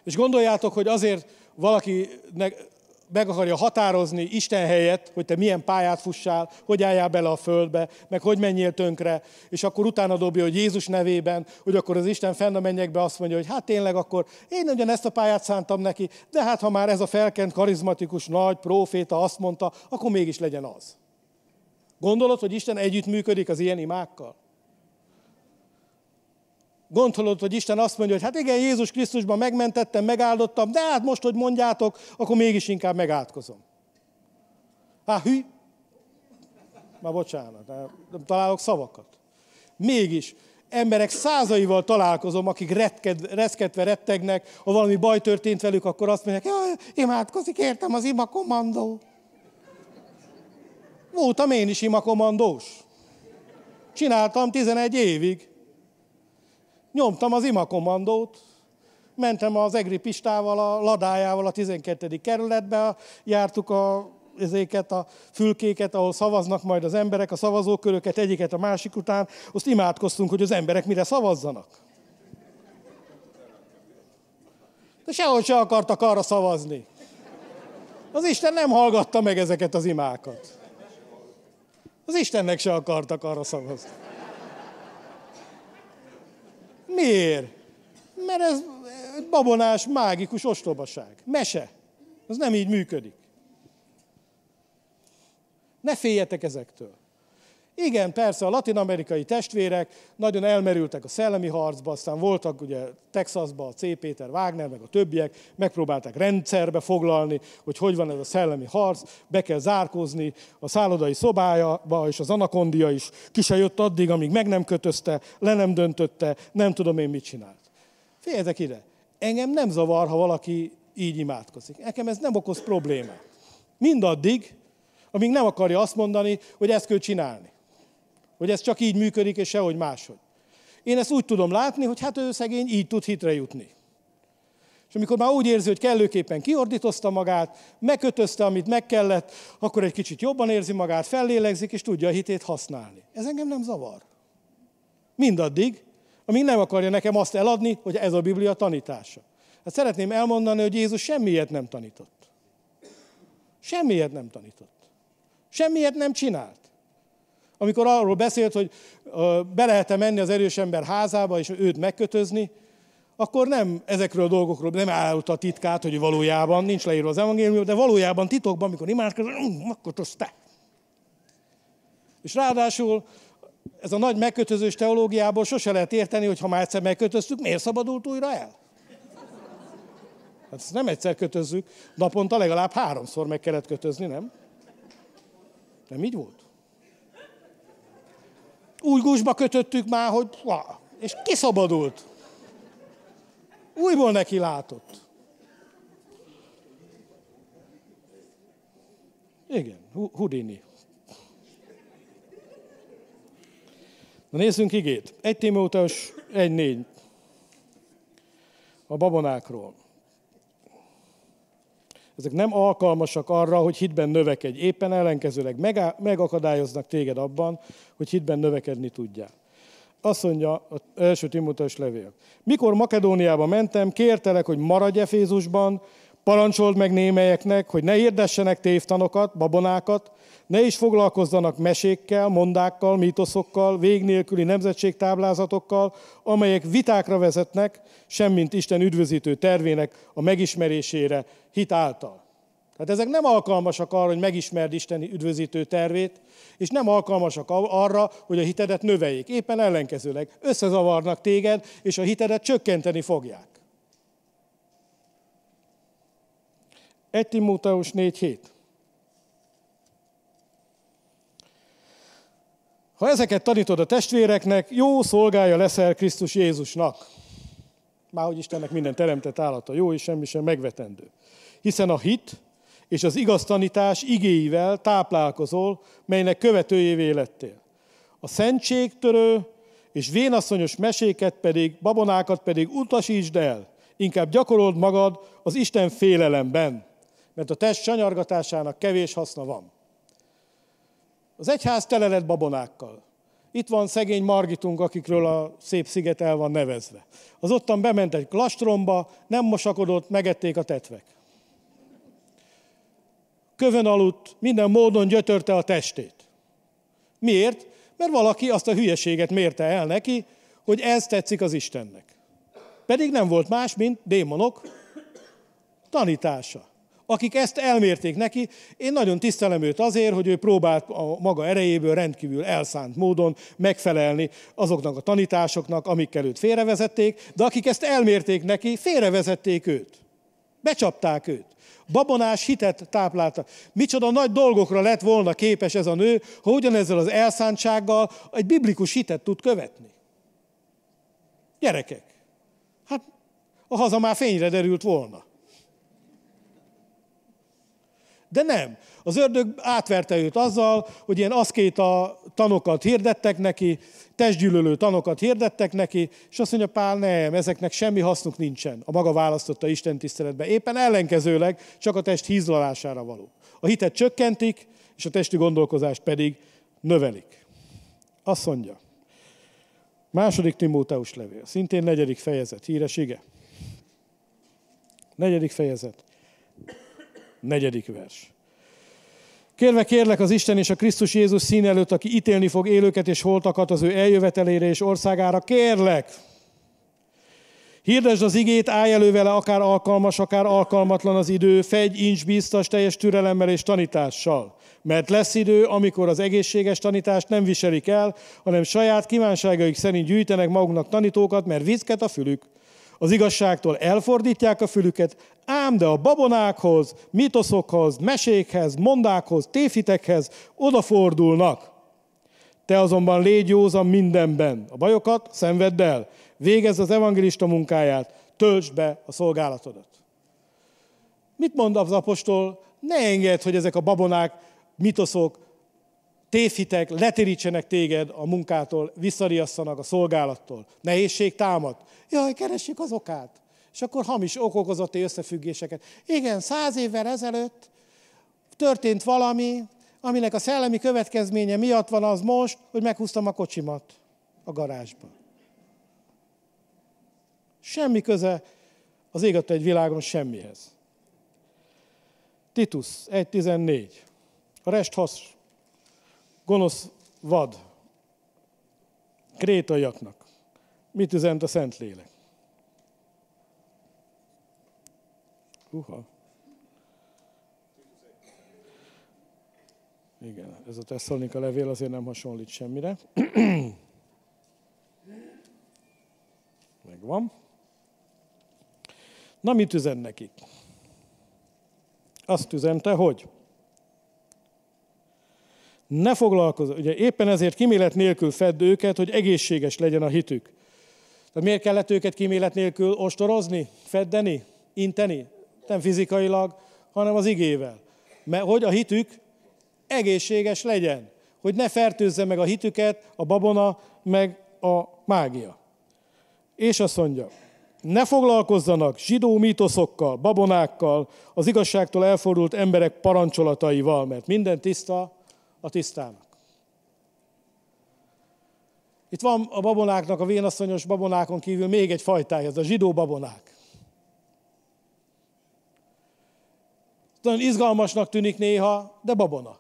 És gondoljátok, hogy azért valaki meg akarja határozni Isten helyett, hogy te milyen pályát fussál, hogy álljál bele a földbe, meg hogy menjél tönkre, és akkor utána dobja, hogy Jézus nevében, hogy akkor az Isten fenn a mennyekbe azt mondja, hogy hát tényleg akkor én ugyan ezt a pályát szántam neki, de hát ha már ez a felkent, karizmatikus, nagy proféta azt mondta, akkor mégis legyen az. Gondolod, hogy Isten együttműködik az ilyen imákkal? Gondolod, hogy Isten azt mondja, hogy hát igen, Jézus Krisztusban megmentettem, megáldottam, de hát most, hogy mondjátok, akkor mégis inkább megátkozom. Hát hű. Már bocsánat, nem találok szavakat. Mégis emberek százaival találkozom, akik retked, reszketve rettegnek, ha valami baj történt velük, akkor azt mondják, jaj, imádkozik, értem, az ima kommandó. Voltam én is ima kommandós. Csináltam 11 évig. Nyomtam az ima kommandót, mentem az Egri Pistával, a ladájával a 12. kerületbe, jártuk a ezéket a fülkéket, ahol szavaznak majd az emberek, a szavazóköröket egyiket a másik után, azt imádkoztunk, hogy az emberek mire szavazzanak. De sehogy se akartak arra szavazni. Az Isten nem hallgatta meg ezeket az imákat. Az Istennek se akartak arra szavazni. Miért? Mert ez babonás, mágikus ostobaság. Mese. Ez nem így működik. Ne féljetek ezektől. Igen, persze, a latin-amerikai testvérek nagyon elmerültek a szellemi harcba, aztán voltak ugye Texasba a C. Péter Wagner, meg a többiek, megpróbálták rendszerbe foglalni, hogy hogy van ez a szellemi harc, be kell zárkózni a szállodai szobájába, és az anakondia is ki se jött addig, amíg meg nem kötözte, le nem döntötte, nem tudom én mit csinált. Féljetek ide, engem nem zavar, ha valaki így imádkozik. Nekem ez nem okoz problémát. Mindaddig, amíg nem akarja azt mondani, hogy ezt kell csinálni. Hogy ez csak így működik, és sehogy máshogy. Én ezt úgy tudom látni, hogy hát ő szegény így tud hitre jutni. És amikor már úgy érzi, hogy kellőképpen kiordítozta magát, megkötözte, amit meg kellett, akkor egy kicsit jobban érzi magát, fellélegzik, és tudja a hitét használni. Ez engem nem zavar. Mindaddig, amíg nem akarja nekem azt eladni, hogy ez a Biblia tanítása. Hát szeretném elmondani, hogy Jézus semmiért nem tanított. Semmiért nem tanított. Semmiért nem csinált. Amikor arról beszélt, hogy be lehet -e menni az erős ember házába, és őt megkötözni, akkor nem ezekről a dolgokról nem állott a titkát, hogy valójában nincs leírva az evangélium, de valójában titokban, amikor imádkozott, akkor te. És ráadásul ez a nagy megkötözős teológiából sose lehet érteni, hogy ha már egyszer megkötöztük, miért szabadult újra el? Hát ezt nem egyszer kötözzük, naponta legalább háromszor meg kellett kötözni, nem? Nem így volt? Új gusba kötöttük már, hogy és kiszabadult. Újból neki látott. Igen, Houdini. Na nézzünk igét. 1 Timóteus 1.4. A babonákról. Ezek nem alkalmasak arra, hogy hitben növekedj. Éppen ellenkezőleg megakadályoznak téged abban, hogy hitben növekedni tudjál. Azt mondja az első Timóteus levél. Mikor Makedóniába mentem, kértelek, hogy maradj Efézusban, parancsold meg némelyeknek, hogy ne hirdessenek tévtanokat, babonákat, ne is foglalkozzanak mesékkel, mondákkal, mítoszokkal, vég nélküli nemzetségtáblázatokkal, amelyek vitákra vezetnek, semmint Isten üdvözítő tervének a megismerésére hit által. Tehát ezek nem alkalmasak arra, hogy megismerd Isten üdvözítő tervét, és nem alkalmasak arra, hogy a hitedet növeljék. Éppen ellenkezőleg összezavarnak téged, és a hitedet csökkenteni fogják. 1 Timóteus 4.7 Ha ezeket tanítod a testvéreknek, jó szolgája leszel Krisztus Jézusnak. Már hogy Istennek minden teremtett állata jó, és semmi sem megvetendő. Hiszen a hit és az igaz tanítás igéivel táplálkozol, melynek követőjévé lettél. A szentségtörő és vénasszonyos meséket pedig, babonákat pedig utasítsd el, inkább gyakorold magad az Isten félelemben, mert a test sanyargatásának kevés haszna van. Az egyház tele lett babonákkal. Itt van szegény Margitunk, akikről a szép sziget el van nevezve. Az ottan bement egy klastromba, nem mosakodott, megették a tetvek. Kövön aludt, minden módon gyötörte a testét. Miért? Mert valaki azt a hülyeséget mérte el neki, hogy ez tetszik az Istennek. Pedig nem volt más, mint démonok tanítása akik ezt elmérték neki. Én nagyon tisztelem őt azért, hogy ő próbált a maga erejéből rendkívül elszánt módon megfelelni azoknak a tanításoknak, amikkel őt félrevezették, de akik ezt elmérték neki, félrevezették őt. Becsapták őt. Babonás hitet táplálta. Micsoda nagy dolgokra lett volna képes ez a nő, ha ugyanezzel az elszántsággal egy biblikus hitet tud követni. Gyerekek, hát a haza már fényre derült volna. De nem. Az ördög átverte őt azzal, hogy ilyen aszkéta tanokat hirdettek neki, testgyűlölő tanokat hirdettek neki, és azt mondja, Pál, nem, ezeknek semmi hasznuk nincsen. A maga választotta Isten tiszteletbe. Éppen ellenkezőleg csak a test hízlalására való. A hitet csökkentik, és a testi gondolkozást pedig növelik. Azt mondja, második Timóteus levél, szintén negyedik fejezet, híres ige. Negyedik fejezet negyedik vers. Kérve kérlek az Isten és a Krisztus Jézus szín előtt, aki ítélni fog élőket és holtakat az ő eljövetelére és országára, kérlek, Hirdesd az igét, állj elő vele, akár alkalmas, akár alkalmatlan az idő, fegy, incs, biztos, teljes türelemmel és tanítással. Mert lesz idő, amikor az egészséges tanítást nem viselik el, hanem saját kívánságaik szerint gyűjtenek maguknak tanítókat, mert viszket a fülük. Az igazságtól elfordítják a fülüket, ám de a babonákhoz, mitoszokhoz, mesékhez, mondákhoz, téfitekhez odafordulnak. Te azonban légy józan mindenben. A bajokat szenvedd el. Végezz az evangelista munkáját, töltsd be a szolgálatodat. Mit mond az apostol? Ne engedd, hogy ezek a babonák, mitoszok, tévhitek letérítsenek téged a munkától, visszariasszanak a szolgálattól. Nehézség támad. Jaj, keressük az okát. És akkor hamis okokozati összefüggéseket. Igen, száz évvel ezelőtt történt valami, aminek a szellemi következménye miatt van az most, hogy meghúztam a kocsimat a garázsba. Semmi köze az ég egy világon semmihez. Titus 1.14. A rest hasz, gonosz vad, krétaiaknak. Mit üzent a Szentlélek? Uha. Igen, ez a Tesszalonika levél azért nem hasonlít semmire. Megvan. Na, mit üzen nekik? Azt üzente, hogy ne foglalkozz, ugye éppen ezért kimélet nélkül fedd őket, hogy egészséges legyen a hitük. Tehát miért kellett őket kimélet nélkül ostorozni, feddeni, inteni? Nem fizikailag, hanem az igével. Mert hogy a hitük egészséges legyen. Hogy ne fertőzze meg a hitüket a babona, meg a mágia. És azt mondja, ne foglalkozzanak zsidó mítoszokkal, babonákkal, az igazságtól elfordult emberek parancsolataival, mert minden tiszta a tisztának. Itt van a babonáknak, a vénasszonyos babonákon kívül még egy fajtája, ez a zsidó babonák. Nagyon izgalmasnak tűnik néha, de babona.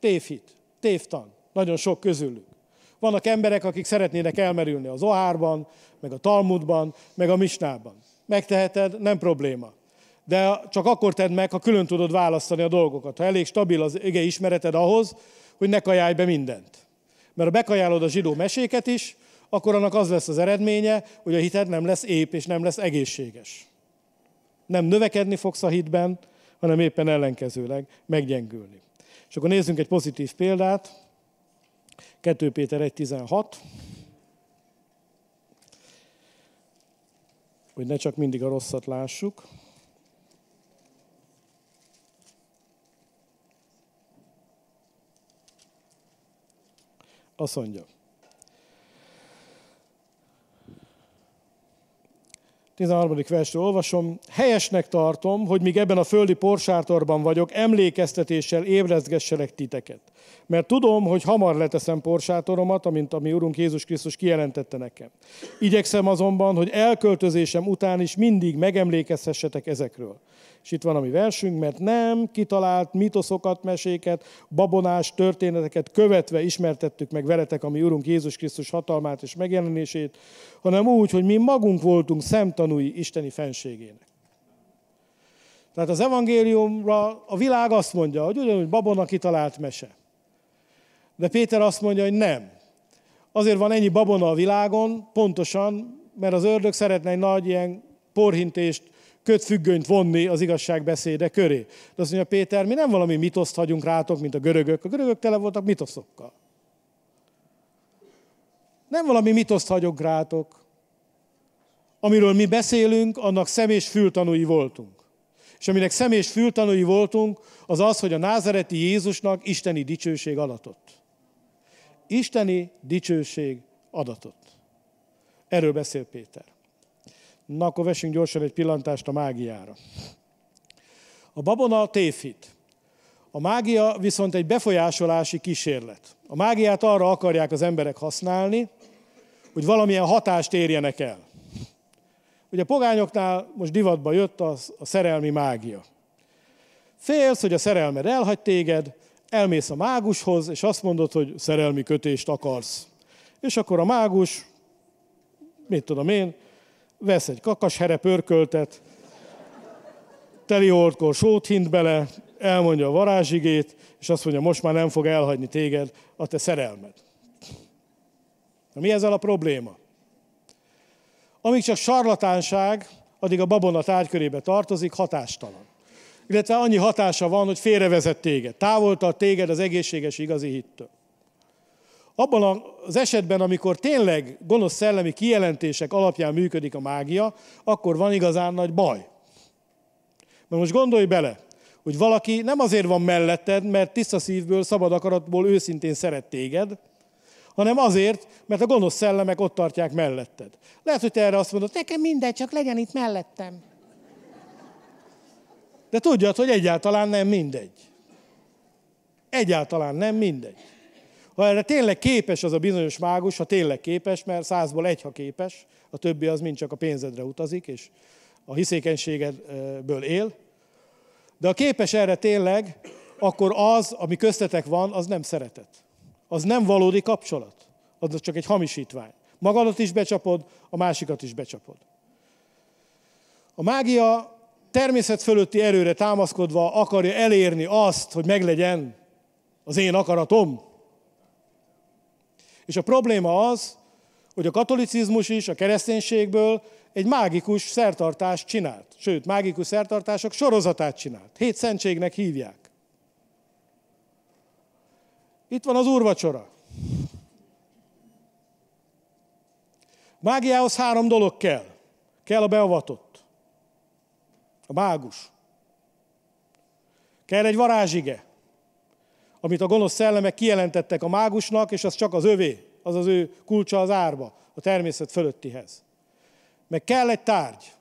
Tévhit, tévtan, nagyon sok közülük. Vannak emberek, akik szeretnének elmerülni az Ohárban, meg a Talmudban, meg a Misnában. Megteheted, nem probléma. De csak akkor tedd meg, ha külön tudod választani a dolgokat. Ha elég stabil az ige ismereted ahhoz, hogy ne kajálj be mindent. Mert ha bekajálod a zsidó meséket is, akkor annak az lesz az eredménye, hogy a hited nem lesz ép és nem lesz egészséges. Nem növekedni fogsz a hitben, hanem éppen ellenkezőleg meggyengülni. És akkor nézzünk egy pozitív példát. 2 Péter 1.16. Hogy ne csak mindig a rosszat lássuk. Azt mondja. 13. versről olvasom. Helyesnek tartom, hogy míg ebben a földi porsátorban vagyok, emlékeztetéssel ébrezgesselek titeket. Mert tudom, hogy hamar leteszem porsátoromat, amint ami Urunk Jézus Krisztus kijelentette nekem. Igyekszem azonban, hogy elköltözésem után is mindig megemlékezhessetek ezekről. És itt van a mi versünk, mert nem kitalált mitoszokat, meséket, babonás történeteket követve ismertettük meg veletek, ami Urunk Jézus Krisztus hatalmát és megjelenését, hanem úgy, hogy mi magunk voltunk szemtanúi Isteni fenségének. Tehát az evangéliumra a világ azt mondja, hogy ugyanúgy babona kitalált mese. De Péter azt mondja, hogy nem. Azért van ennyi babona a világon, pontosan, mert az ördög szeretne egy nagy ilyen porhintést kötfüggönyt vonni az igazságbeszéde köré. De azt mondja Péter, mi nem valami mitoszt hagyunk rátok, mint a görögök. A görögök tele voltak mitoszokkal. Nem valami mitoszt hagyok rátok. Amiről mi beszélünk, annak szemés fültanúi voltunk. És aminek szemés fültanúi voltunk, az az, hogy a názereti Jézusnak isteni dicsőség adatott. Isteni dicsőség adatott. Erről beszél Péter. Na, akkor vessünk gyorsan egy pillantást a mágiára. A babona tévhit. A mágia viszont egy befolyásolási kísérlet. A mágiát arra akarják az emberek használni, hogy valamilyen hatást érjenek el. Ugye a pogányoknál most divatba jött a, a szerelmi mágia. Félsz, hogy a szerelmed elhagy téged, elmész a mágushoz, és azt mondod, hogy szerelmi kötést akarsz. És akkor a mágus, mit tudom én, vesz egy kakashere pörköltet, teli oldkor sót hint bele, elmondja a varázsigét, és azt mondja, most már nem fog elhagyni téged a te szerelmed. Na mi ezzel a probléma? Amíg csak sarlatánság, addig a babona tárgykörébe tartozik, hatástalan. Illetve annyi hatása van, hogy félrevezet téged, távoltat téged az egészséges igazi hittől. Abban az esetben, amikor tényleg gonosz szellemi kijelentések alapján működik a mágia, akkor van igazán nagy baj. Mert most gondolj bele, hogy valaki nem azért van melletted, mert tiszta szívből, szabad akaratból őszintén szeret téged, hanem azért, mert a gonosz szellemek ott tartják melletted. Lehet, hogy te erre azt mondod, nekem mindegy, csak legyen itt mellettem. De tudjad, hogy egyáltalán nem mindegy. Egyáltalán nem mindegy. Ha erre tényleg képes az a bizonyos mágus, ha tényleg képes, mert százból egy, ha képes, a többi az mind csak a pénzedre utazik, és a hiszékenységedből él. De ha képes erre tényleg, akkor az, ami köztetek van, az nem szeretet. Az nem valódi kapcsolat. Az csak egy hamisítvány. Magadat is becsapod, a másikat is becsapod. A mágia természet fölötti erőre támaszkodva akarja elérni azt, hogy meglegyen az én akaratom, és a probléma az, hogy a katolicizmus is a kereszténységből egy mágikus szertartást csinált. Sőt, mágikus szertartások sorozatát csinált. Hét szentségnek hívják. Itt van az úrvacsora. Mágiához három dolog kell. Kell a beavatott. A mágus. Kell egy varázsige amit a gonosz szellemek kijelentettek a mágusnak, és az csak az övé, az az ő kulcsa az árba, a természet fölöttihez. Meg kell egy tárgy.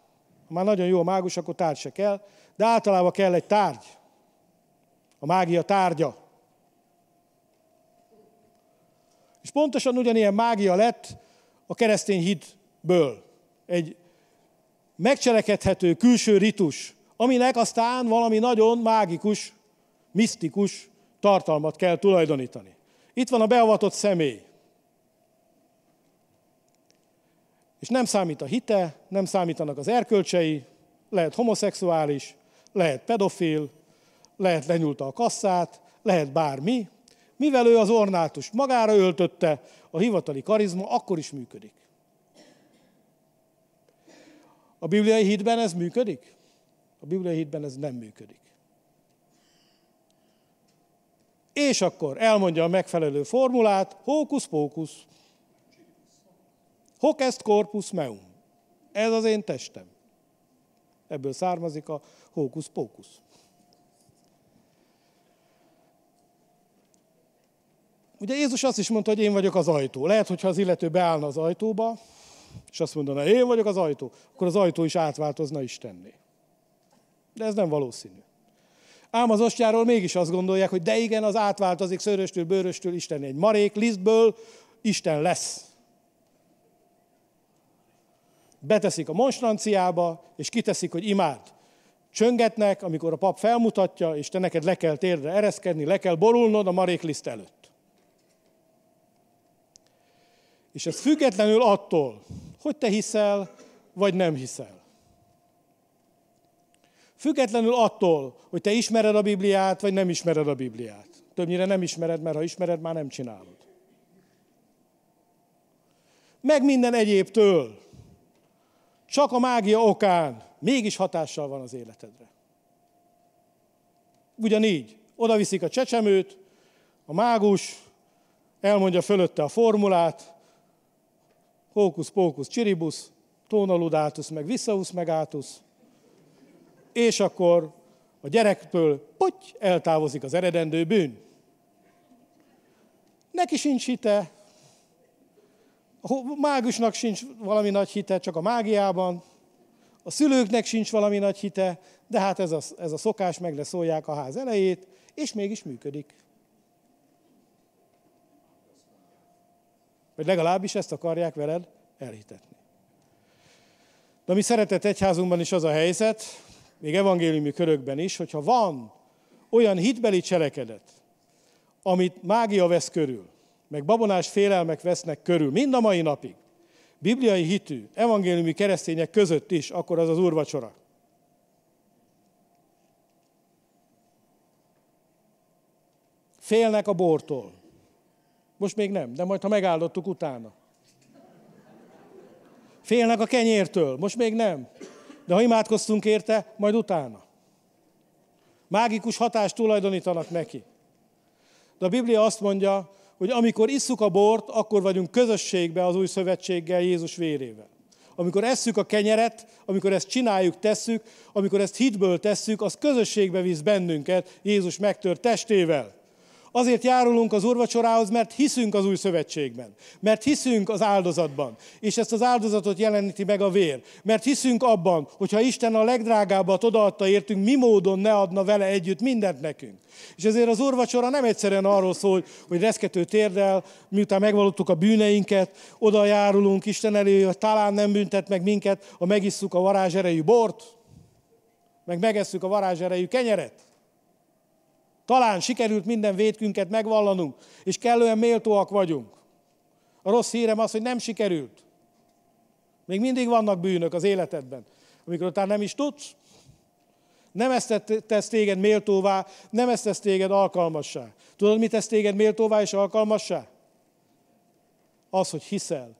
Ha már nagyon jó a mágus, akkor tárgy se kell, de általában kell egy tárgy. A mágia tárgya. És pontosan ugyanilyen mágia lett a keresztény hitből. Egy megcselekedhető külső ritus, aminek aztán valami nagyon mágikus, misztikus tartalmat kell tulajdonítani. Itt van a beavatott személy. És nem számít a hite, nem számítanak az erkölcsei, lehet homoszexuális, lehet pedofil, lehet lenyúlta a kasszát, lehet bármi. Mivel ő az ornátus magára öltötte, a hivatali karizma akkor is működik. A bibliai hitben ez működik? A bibliai hitben ez nem működik. És akkor elmondja a megfelelő formulát, hókusz pókusz. Hoc est corpus meum. Ez az én testem. Ebből származik a hókusz pókusz. Ugye Jézus azt is mondta, hogy én vagyok az ajtó. Lehet, hogyha az illető beállna az ajtóba, és azt mondaná, én vagyok az ajtó, akkor az ajtó is átváltozna Istenné. De ez nem valószínű. Ám az ostjáról mégis azt gondolják, hogy de igen, az átváltozik szöröstől, bőröstől Isten egy marék lisztből, Isten lesz. Beteszik a monstranciába, és kiteszik, hogy imád. Csöngetnek, amikor a pap felmutatja, és te neked le kell térdre ereszkedni, le kell borulnod a marék liszt előtt. És ez függetlenül attól, hogy te hiszel, vagy nem hiszel. Függetlenül attól, hogy te ismered a Bibliát, vagy nem ismered a Bibliát. Többnyire nem ismered, mert ha ismered, már nem csinálod. Meg minden egyébtől. Csak a mágia okán mégis hatással van az életedre. Ugyanígy, oda viszik a csecsemőt, a mágus elmondja fölötte a formulát, hókusz, pókusz, csiribusz, tónaludátusz, meg visszahusz, meg átusz, és akkor a gyerektől potty, eltávozik az eredendő bűn. Neki sincs hite, a mágusnak sincs valami nagy hite, csak a mágiában, a szülőknek sincs valami nagy hite, de hát ez a, ez a szokás, meg leszólják a ház elejét, és mégis működik. Vagy legalábbis ezt akarják veled elhitetni. De mi szeretett egyházunkban is az a helyzet, még evangéliumi körökben is, hogyha van olyan hitbeli cselekedet, amit mágia vesz körül, meg babonás félelmek vesznek körül, mind a mai napig, bibliai hitű, evangéliumi keresztények között is, akkor az az úrvacsora. Félnek a bortól. Most még nem, de majd ha megáldottuk utána. Félnek a kenyértől, most még nem. De ha imádkoztunk érte, majd utána. Mágikus hatást tulajdonítanak neki. De a Biblia azt mondja, hogy amikor isszuk a bort, akkor vagyunk közösségbe az új szövetséggel, Jézus vérével. Amikor esszük a kenyeret, amikor ezt csináljuk, tesszük, amikor ezt hitből tesszük, az közösségbe visz bennünket Jézus megtört testével. Azért járulunk az urvacsorához, mert hiszünk az új szövetségben. Mert hiszünk az áldozatban. És ezt az áldozatot jeleníti meg a vér. Mert hiszünk abban, hogyha Isten a legdrágábbat odaadta értünk, mi módon ne adna vele együtt mindent nekünk. És ezért az urvacsora nem egyszerűen arról szól, hogy reszkető térdel, miután megvalottuk a bűneinket, oda járulunk Isten elé, hogy talán nem büntet meg minket, ha megisszuk a varázserejű bort, meg megesszük a varázserejű kenyeret. Talán sikerült minden védkünket megvallanunk, és kellően méltóak vagyunk. A rossz hírem az, hogy nem sikerült. Még mindig vannak bűnök az életedben, amikor utána nem is tudsz. Nem ezt tesz téged méltóvá, nem ezt tesz téged alkalmassá. Tudod, mit tesz téged méltóvá és alkalmassá? Az, hogy hiszel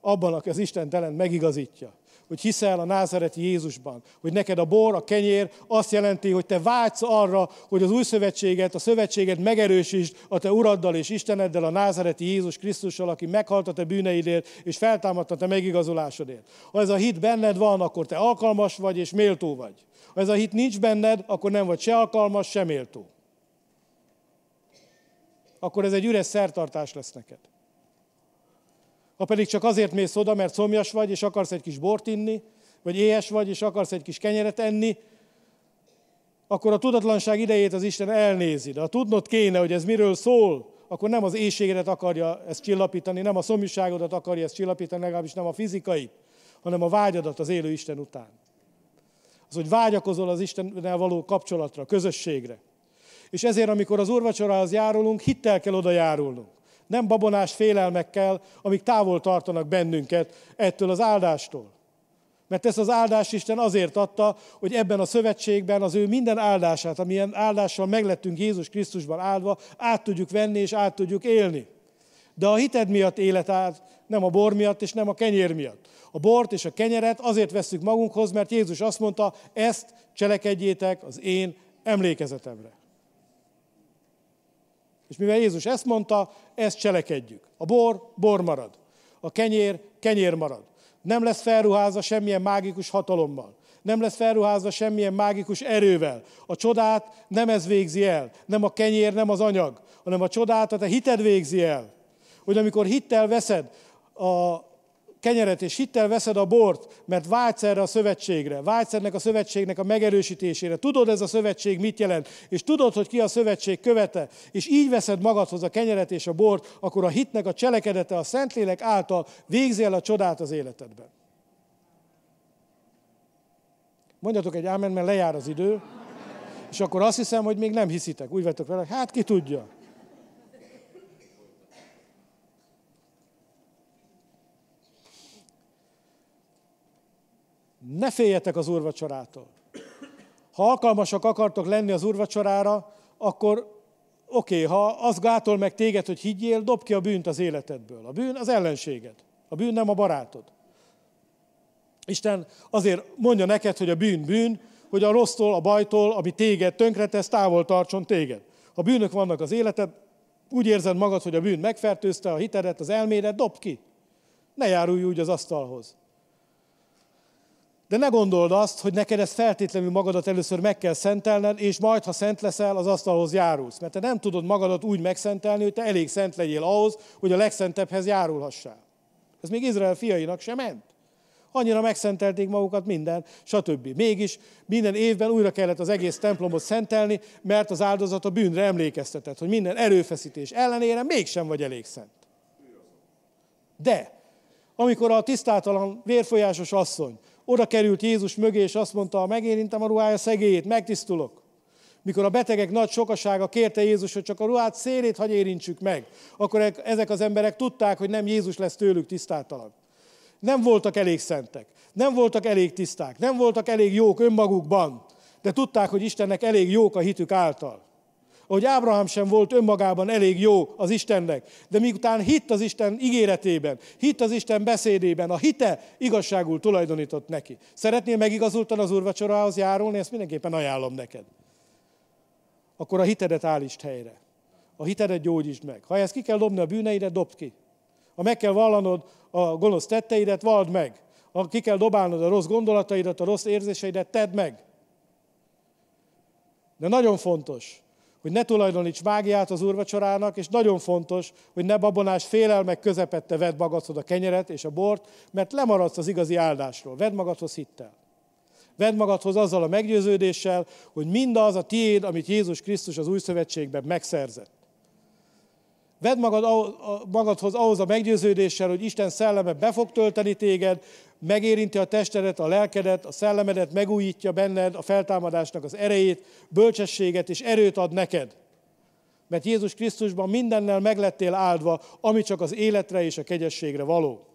abban, aki az Isten talent megigazítja hogy hiszel a názereti Jézusban. Hogy neked a bor, a kenyér azt jelenti, hogy te vágysz arra, hogy az új szövetséget, a szövetséget megerősítsd a te uraddal és Isteneddel, a názereti Jézus Krisztussal, aki meghalt a te bűneidért, és feltámadta te megigazolásodért. Ha ez a hit benned van, akkor te alkalmas vagy és méltó vagy. Ha ez a hit nincs benned, akkor nem vagy se alkalmas, se méltó. Akkor ez egy üres szertartás lesz neked. Ha pedig csak azért mész oda, mert szomjas vagy, és akarsz egy kis bort inni, vagy éhes vagy, és akarsz egy kis kenyeret enni, akkor a tudatlanság idejét az Isten elnézi. De ha tudnod kéne, hogy ez miről szól, akkor nem az éjségedet akarja ezt csillapítani, nem a szomjúságodat akarja ezt csillapítani, legalábbis nem a fizikai, hanem a vágyadat az élő Isten után. Az, hogy vágyakozol az Istennel való kapcsolatra, közösségre. És ezért, amikor az úrvacsorához járulunk, hittel kell oda járulnunk nem babonás félelmekkel, amik távol tartanak bennünket ettől az áldástól. Mert ezt az áldást Isten azért adta, hogy ebben a szövetségben az ő minden áldását, amilyen áldással meglettünk Jézus Krisztusban áldva, át tudjuk venni és át tudjuk élni. De a hited miatt élet át, nem a bor miatt és nem a kenyér miatt. A bort és a kenyeret azért veszük magunkhoz, mert Jézus azt mondta, ezt cselekedjétek az én emlékezetemre. És mivel Jézus ezt mondta, ezt cselekedjük. A bor, bor marad. A kenyér, kenyér marad. Nem lesz felruházva semmilyen mágikus hatalommal. Nem lesz felruházva semmilyen mágikus erővel. A csodát nem ez végzi el. Nem a kenyér, nem az anyag, hanem a csodát a te hited végzi el. Hogy amikor hittel veszed a kenyeret és hittel veszed a bort, mert vágysz erre a szövetségre, vágysz ennek a szövetségnek a megerősítésére, tudod ez a szövetség mit jelent, és tudod, hogy ki a szövetség követe, és így veszed magadhoz a kenyeret és a bort, akkor a hitnek a cselekedete a Szentlélek által végzi el a csodát az életedben. Mondjatok egy ámen, mert lejár az idő, és akkor azt hiszem, hogy még nem hiszitek. Úgy vettek vele, hát ki tudja. Ne féljetek az úrvacsorától. Ha alkalmasak akartok lenni az úrvacsorára, akkor oké, okay, ha az gátol meg téged, hogy higgyél, dob ki a bűnt az életedből. A bűn az ellenséged. A bűn nem a barátod. Isten azért mondja neked, hogy a bűn bűn, hogy a rossztól, a bajtól, ami téged tönkretesz, távol tartson téged. Ha bűnök vannak az életed, úgy érzed magad, hogy a bűn megfertőzte a hitedet, az elmédet, dob ki. Ne járulj úgy az asztalhoz. De ne gondold azt, hogy neked ezt feltétlenül magadat először meg kell szentelned, és majd, ha szent leszel, az asztalhoz járulsz. Mert te nem tudod magadat úgy megszentelni, hogy te elég szent legyél ahhoz, hogy a legszentebbhez járulhassál. Ez még Izrael fiainak sem ment. Annyira megszentelték magukat minden, stb. Mégis minden évben újra kellett az egész templomot szentelni, mert az áldozat a bűnre emlékeztetett, hogy minden erőfeszítés ellenére mégsem vagy elég szent. De amikor a tisztátalan, vérfolyásos asszony oda került Jézus mögé, és azt mondta, megérintem a ruhája szegélyét, megtisztulok. Mikor a betegek nagy sokasága kérte Jézus, hogy csak a ruhát szélét hagy érintsük meg, akkor ezek az emberek tudták, hogy nem Jézus lesz tőlük tisztátalan. Nem voltak elég szentek, nem voltak elég tiszták, nem voltak elég jók önmagukban, de tudták, hogy Istennek elég jók a hitük által hogy Ábrahám sem volt önmagában elég jó az Istennek, de miután hitt az Isten ígéretében, hitt az Isten beszédében, a hite igazságul tulajdonított neki. Szeretnél megigazultan az úrvacsorához járulni? Ezt mindenképpen ajánlom neked. Akkor a hitedet állítsd helyre. A hitedet gyógyítsd meg. Ha ezt ki kell dobni a bűneidet, dobd ki. Ha meg kell vallanod a gonosz tetteidet, vald meg. Ha ki kell dobálnod a rossz gondolataidat, a rossz érzéseidet, tedd meg. De nagyon fontos, hogy ne tulajdoníts mágiát az úrvacsorának, és nagyon fontos, hogy ne babonás félelmek közepette vedd magadhoz a kenyeret és a bort, mert lemaradsz az igazi áldásról. Vedd magadhoz hittel. Vedd magadhoz azzal a meggyőződéssel, hogy mindaz a tiéd, amit Jézus Krisztus az új szövetségben megszerzett. Vedd magad, magadhoz ahhoz a meggyőződéssel, hogy Isten szelleme be fog tölteni téged, megérinti a testedet, a lelkedet, a szellemedet, megújítja benned a feltámadásnak az erejét, bölcsességet és erőt ad neked. Mert Jézus Krisztusban mindennel meglettél áldva, ami csak az életre és a kegyességre való.